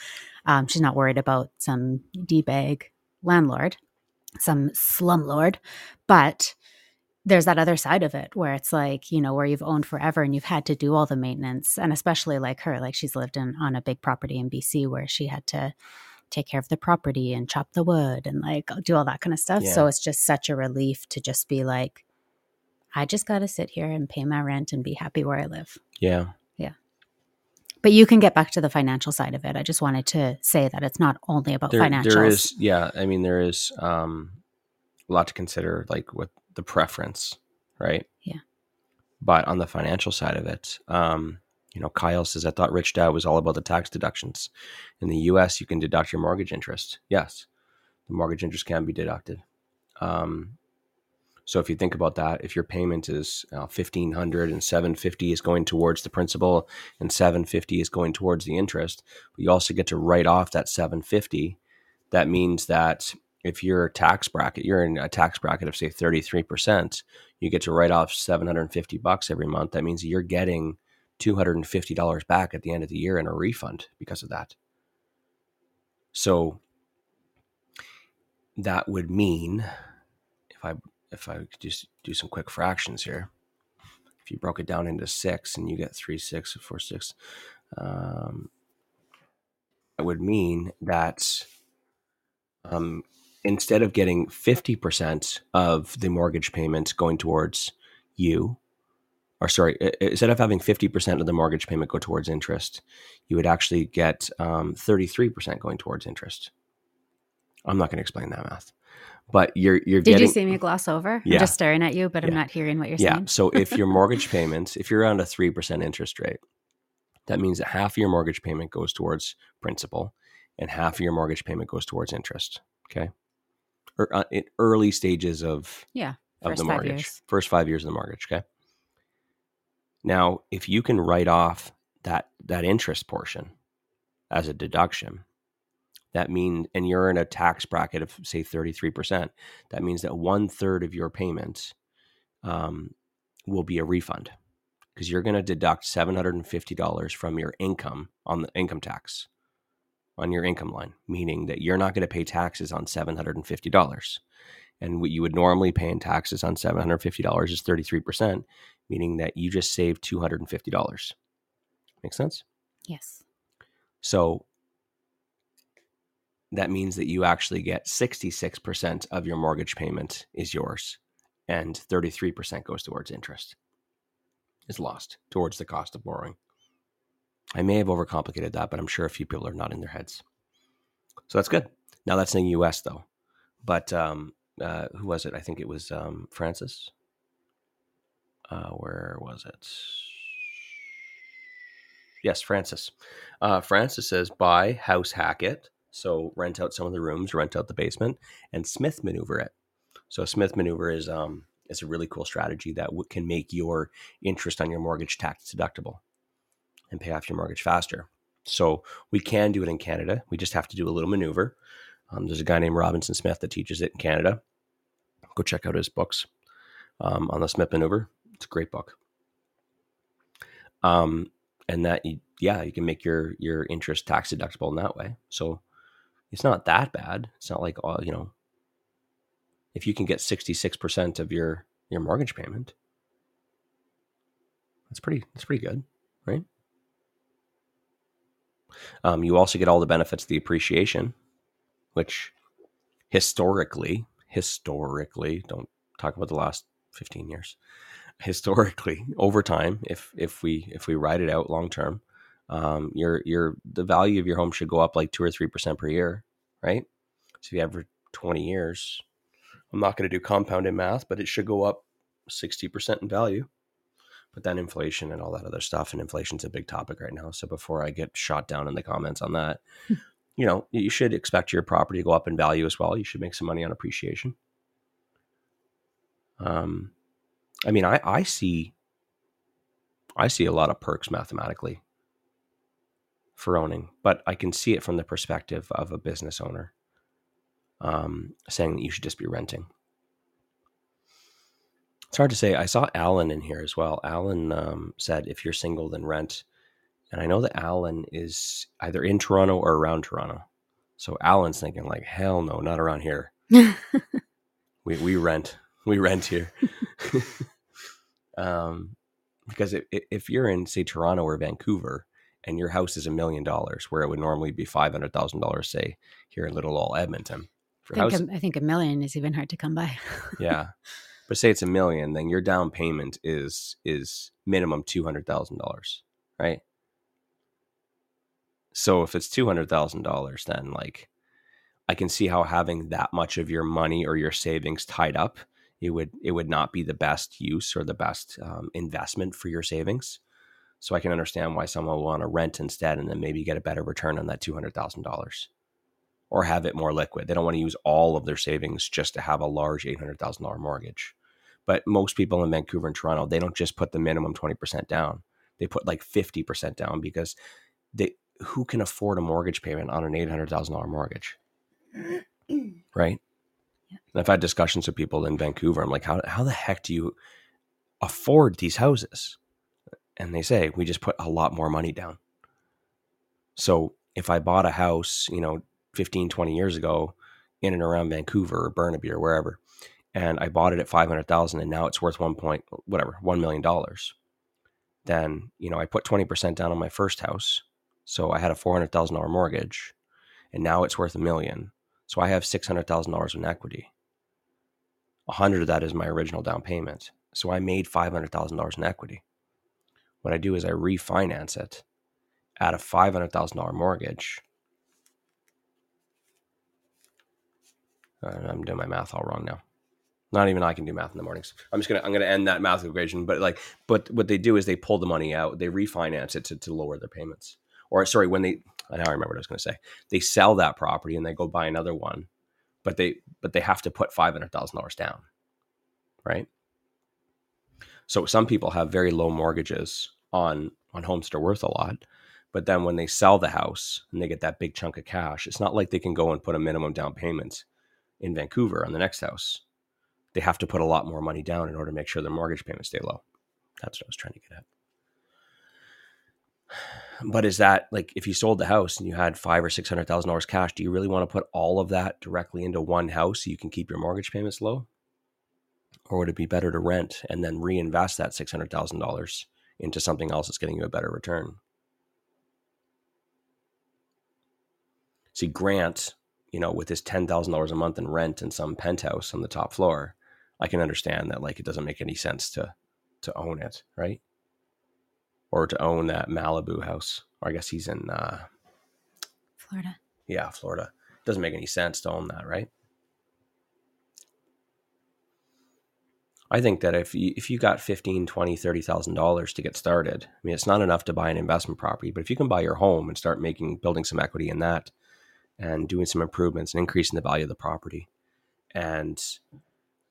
um, she's not worried about some d bag landlord, some slumlord. But there's that other side of it where it's like you know where you've owned forever and you've had to do all the maintenance and especially like her like she's lived in on a big property in bc where she had to take care of the property and chop the wood and like do all that kind of stuff so it's just such a relief to just be like i just got to sit here and pay my rent and be happy where i live Yeah. But you can get back to the financial side of it. I just wanted to say that it's not only about there, financials. there is yeah i mean there is um a lot to consider like with the preference right? Yeah. but on the financial side of it um you know kyle says i thought rich dad was all about the tax deductions. In the us you can deduct your mortgage interest. Yes the mortgage interest can be deducted. Um so if you think about that if your payment is uh, 1500 and 750 is going towards the principal and 750 is going towards the interest but you also get to write off that 750 that means that if your tax bracket you're in a tax bracket of say 33% you get to write off 750 bucks every month. That means you're getting $250 back at the end of the year in a refund because of that. So that would mean if i if i just do some quick fractions here if you broke it down into six and you get three six four six um, it would mean that um, instead of getting 50% of the mortgage payment going towards you, or sorry, instead of having 50% of the mortgage payment go towards interest, you would actually get um, 33% going towards interest. I'm not going to explain that math, but you're you're did getting you see me gloss over Yeah. i'm just staring at you but i'm not hearing what you're yeah. saying So if your mortgage payments, if you're around a three percent interest rate, that means that half of your mortgage payment goes towards principal, and half of your mortgage payment goes towards interest. Okay, or uh, in early stages of yeah of the mortgage, years. first five years of the mortgage. Okay. Now, if you can write off that that interest portion as a deduction, that means, and you're in a tax bracket of say thirty three percent, that means that one third of your payments um, will be a refund because you're going to deduct seven hundred and fifty dollars from your income on the income tax. on your income line, meaning that you're not going to pay taxes on $750. And what you would normally pay in taxes on $750 is 33%, meaning that you just saved $250. Make sense? Yes. So that means that you actually get 66% of your mortgage payment is yours and 33% goes towards interest is lost towards the cost of borrowing. I may have overcomplicated that, but I'm sure a few people are nodding their heads. So that's good. Now that's in the U.S. though, but um, uh, who was it? I think it was um, Francis. Uh, where was it? Yes, Francis. Uh, Francis says buy house hack it. So rent out some of the rooms, rent out the basement, and Smith maneuver it. So Smith maneuver is um, is a really cool strategy that w- can make your interest on your mortgage tax deductible and pay off your mortgage faster. So we can do it in Canada. We just have to do a little maneuver. Um, there's a guy named Robinson Smith that teaches it in Canada. Go check out his books um, on the Smith maneuver. It's a great book. Um, and that yeah, you can make your your interest tax deductible in that way. So it's not that bad. It's not like all you know. If you can get sixty six percent of your your mortgage payment, that's pretty that's pretty good, right? Um, you also get all the benefits of the appreciation, which historically, historically, don't talk about the last 15 years. Historically, over time, if if we if we ride it out long term, um, your your the value of your home should go up like two or three percent per year, right? So if you have for 20 years, I'm not going to do compounded math, but it should go up 60% in value. But then inflation and all that other stuff and inflation's a big topic right now. So before i get shot down in the comments on that you know you should expect your property to go up in value as well. You should make some money on appreciation. Um i mean i i see i see a lot of perks mathematically for owning but i can see it from the perspective of a business owner um saying that you should just be renting it's hard to say. I saw Alan in here as well. Alan um, said, if you're single, then rent. And I know that Alan is either in Toronto or around Toronto. So Alan's thinking, like, hell no, not around here. we, we rent. We rent here. um, because if, if you're in, say, Toronto or Vancouver, and your house is a million dollars, where it would normally be five hundred thousand dollars, say here in Little Old Edmonton. For I, think house, I think a million is even hard to come by. yeah, but say it's a million, then your down payment is is minimum two hundred thousand dollars, right? So if it's two hundred thousand dollars, then like I can see how having that much of your money or your savings tied up, it would it would not be the best use or the best um, investment for your savings. So I can understand why someone will want to rent instead, and then maybe get a better return on that two hundred thousand dollars, or have it more liquid. They don't want to use all of their savings just to have a large eight hundred thousand dollar mortgage. But most people in Vancouver and Toronto, they don't just put the minimum 20% down. They put like 50% down because they who can afford a mortgage payment on an $800,000 mortgage? right? Yeah. And I've had discussions with people in Vancouver. I'm like, how, how the heck do you afford these houses? And they say, we just put a lot more money down. So if I bought a house, you know, 15, 20 years ago in and around Vancouver or Burnaby or wherever, and I bought it at 500,000 and now it's worth 1 point whatever, 1 million dollars. Then, you know, I put 20% down on my first house. So I had a $400,000 mortgage and now it's worth a million. So I have $600,000 in equity. 100 of that is my original down payment. So I made $500,000 in equity. What I do is I refinance it at a $500,000 mortgage. Uh, I'm doing my math all wrong now. Not even I can do math in the mornings. I'm just gonna I'm gonna end that math equation. But like, but what they do is they pull the money out, they refinance it to, to lower their payments. Or sorry, when they I now remember what I was gonna say. They sell that property and they go buy another one, but they but they have to put five hundred thousand dollars down, right? So some people have very low mortgages on on homes that are worth a lot, but then when they sell the house and they get that big chunk of cash, it's not like they can go and put a minimum down payment in Vancouver on the next house they have to put a lot more money down in order to make sure their mortgage payments stay low. That's what I was trying to get at. But is that like if you sold the house and you had five or six hundred thousand dollars cash, do you really want to put all of that directly into one house so you can keep your mortgage payments low? Or would it be better to rent and then reinvest that six hundred thousand dollars into something else that's getting you a better return? See, Grant, you know, with his ten thousand dollars a month in rent in some penthouse on the top floor, I can understand that like it doesn't make any sense to to own it, right? Or to own that Malibu house. Or I guess he's in uh Florida. yeah, Florida. Doesn't make any sense to own that, right? I think that if you, if you got 15, 20, 30,000 dollars to get started, I mean it's not enough to buy an investment property, but if you can buy your home and start making building some equity in that and doing some improvements and increasing the value of the property and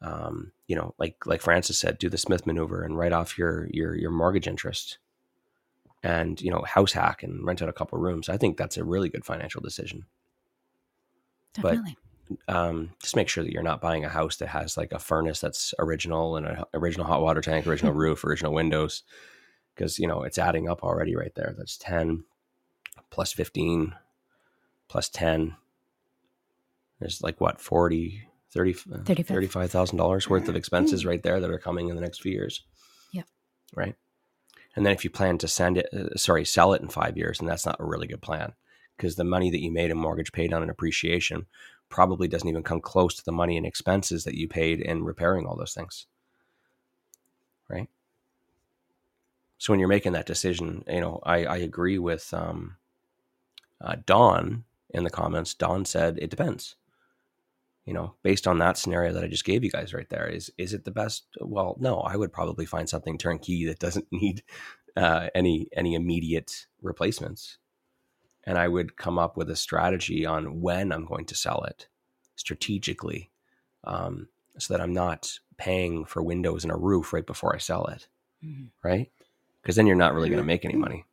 um, you know, like like Francis said, do the Smith maneuver and write off your your your mortgage interest, and you know, house hack and rent out a couple rooms. I think that's a really good financial decision. Definitely. But um, just make sure that you're not buying a house that has like a furnace that's original and an original hot water tank, original roof, original windows, because you know it's adding up already right there. That's ten plus fifteen plus ten. There's like what 40 30, uh, 35. $35,000 worth of expenses right there that are coming in the next few years. Yep. Right. And then if you plan to send it, uh, sorry, sell it in five years, and that's not a really good plan because the money that you made in mortgage paid down and appreciation probably doesn't even come close to the money and expenses that you paid in repairing all those things. Right. So when you're making that decision, you know, I, I agree with um, uh, Don in the comments. Don said it depends you know, based on that scenario that I just gave you guys right there, is is it the best? Well, no, I would probably find something turnkey that doesn't need uh, any any immediate replacements, and I would come up with a strategy on when I'm going to sell it strategically, um, so that I'm not paying for windows and a roof right before I sell it, mm-hmm. right? Because then you're not really going to make any money.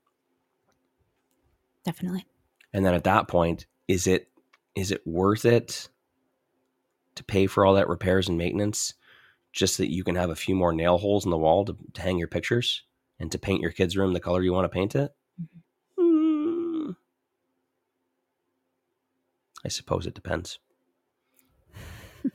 Definitely. And then at that point, is it is it worth it? to pay for all that repairs and maintenance just so that you can have a few more nail holes in the wall to, to hang your pictures and to paint your kids' room the color you want to paint it? I suppose it depends.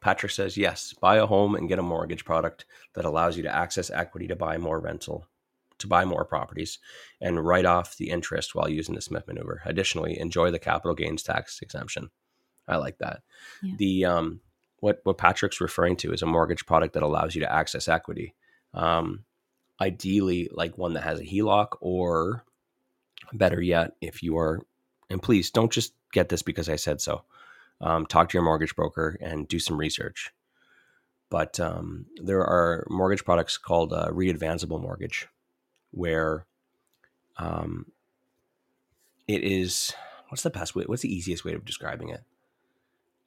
Patrick says, yes, buy a home and get a mortgage product that allows you to access equity to buy more rental to buy more properties and write off the interest while using the Smith maneuver. Additionally, enjoy the capital gains tax exemption. I like that. Yeah. The um, what what Patrick's referring to is a mortgage product that allows you to access equity. Um, ideally, like one that has a HELOC, or better yet, if you are, and please don't just get this because I said so. Um, talk to your mortgage broker and do some research. But um, there are mortgage products called uh, readvanceable mortgage, where um, it is what's the best way what's the easiest way of describing it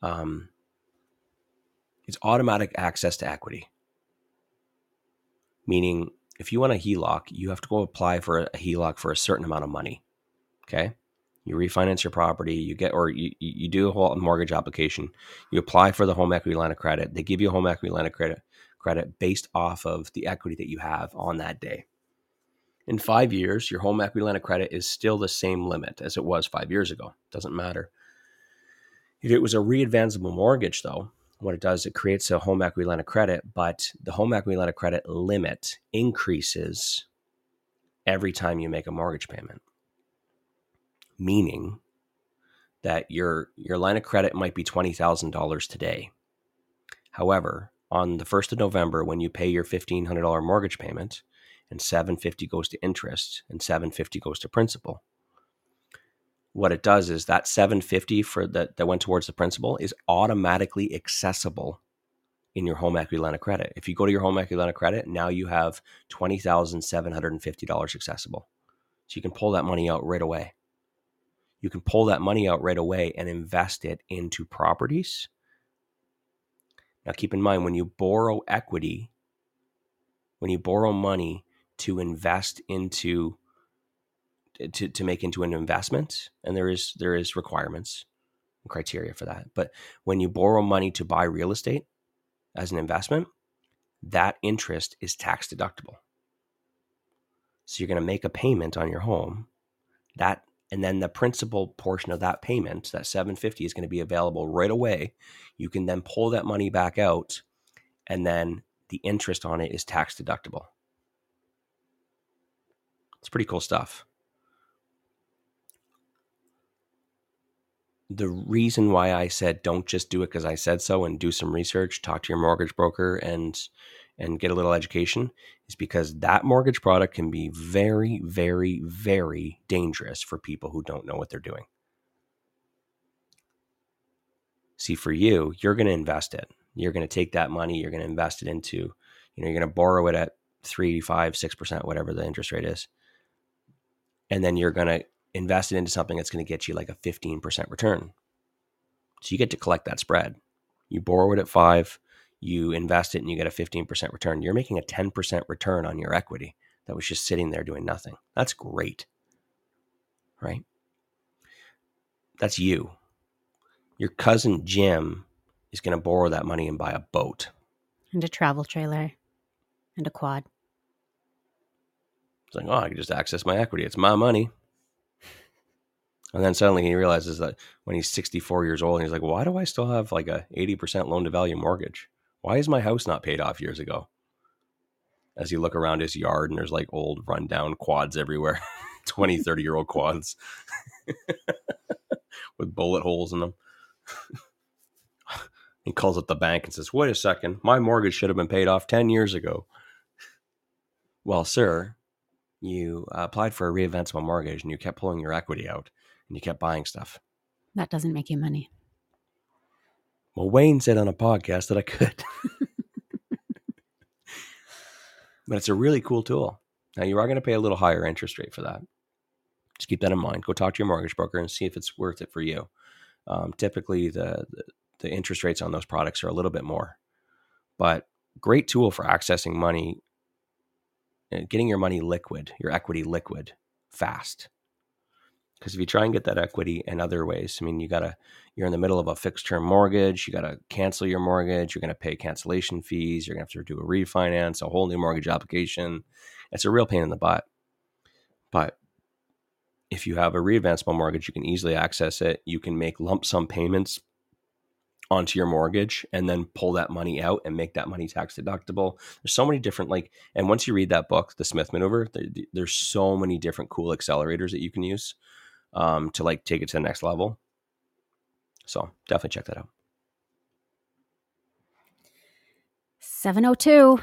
um, it's automatic access to equity meaning if you want a HELOC, you have to go apply for a HELOC for a certain amount of money. Okay. You refinance your property, you get, or you, you do a whole mortgage application, you apply for the home equity line of credit. They give you a home equity line of credit, credit based off of the equity that you have on that day. In five years, your home equity line of credit is still the same limit as it was five years ago. Doesn't matter. If it was a readvanceable mortgage, though, what it does, it creates a home equity line of credit, but the home equity line of credit limit increases every time you make a mortgage payment. Meaning that your your line of credit might be $20,000 today. However, on the 1st of November when you pay your $1500 mortgage payment, and 750 goes to interest and 750 goes to principal what it does is that 750 for that that went towards the principal is automatically accessible in your home equity line of credit. If you go to your home equity line of credit now you have $20750 accessible. So you can pull that money out right away. You can pull that money out right away and invest it into properties. Now keep in mind when you borrow equity when you borrow money to invest into to, to make into an investment and there is there is requirements and criteria for that but when you borrow money to buy real estate as an investment, that interest is tax deductible. So you're going to make a payment on your home that and then the principal portion of that payment, that 750 is going to be available right away. You can then pull that money back out and then the interest on it is tax deductible. It's pretty cool stuff. The reason why I said don't just do it because I said so and do some research, talk to your mortgage broker and and get a little education is because that mortgage product can be very, very, very dangerous for people who don't know what they're doing. See, for you, you're going to invest it. You're going to take that money, you're going to invest it into, you know, you're going to borrow it at three, five, six percent, whatever the interest rate is. And then you're going to invest it into something that's going to get you like a 15% return. So you get to collect that spread. You borrow it at five, you invest it and you get a 15% return. You're making a 10% return on your equity that was just sitting there doing nothing. That's great. Right? That's you. Your cousin Jim is going to borrow that money and buy a boat and a travel trailer and a quad. It's like, oh, I can just access my equity. It's my money. And then suddenly he realizes that when he's 64 years old, and he's like, why do I still have like a 80% loan to value mortgage? Why is my house not paid off years ago? As you look around his yard and there's like old rundown quads everywhere 20, 30 year old quads with bullet holes in them. he calls up the bank and says, Wait a second, my mortgage should have been paid off 10 years ago. Well, sir, you uh, applied for a readvanceable mortgage and you kept pulling your equity out and you kept buying stuff. That doesn't make you money. Well, Wayne said on a podcast that I could. but it's a really cool tool. Now, you are going to pay a little higher interest rate for that. Just keep that in mind. Go talk to your mortgage broker and see if it's worth it for you. Um, typically, the, the, the interest rates on those products are a little bit more, but great tool for accessing money, uh, getting your money liquid, your equity liquid fast. Because if you try and get that equity in other ways, I mean, you gotta, you're in the middle of a fixed term mortgage, you gotta cancel your mortgage, you're gonna pay cancellation fees, you're gonna have to do a refinance, a whole new mortgage application. It's a real pain in the butt. But if you have a readvanceable mortgage, you can easily access it. You can make lump sum payments onto your mortgage and then pull that money out and make that money tax deductible. There's so many different like, and once you read that book, The Smith Maneuver, there, there's so many different cool accelerators that you can use um, to like take it to the next level. So definitely check that out. 702.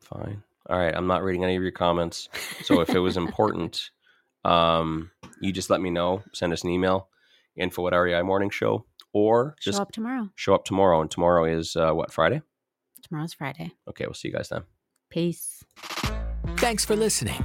Fine. All right. I'm not reading any of your comments. So if it was important, um, you just let me know. Send us an email, info at REI Morning Show, or Show up tomorrow. show up tomorrow. And tomorrow is uh, what, Friday? Tomorrow's Friday. Okay. We'll see you guys then. Peace. Thanks for listening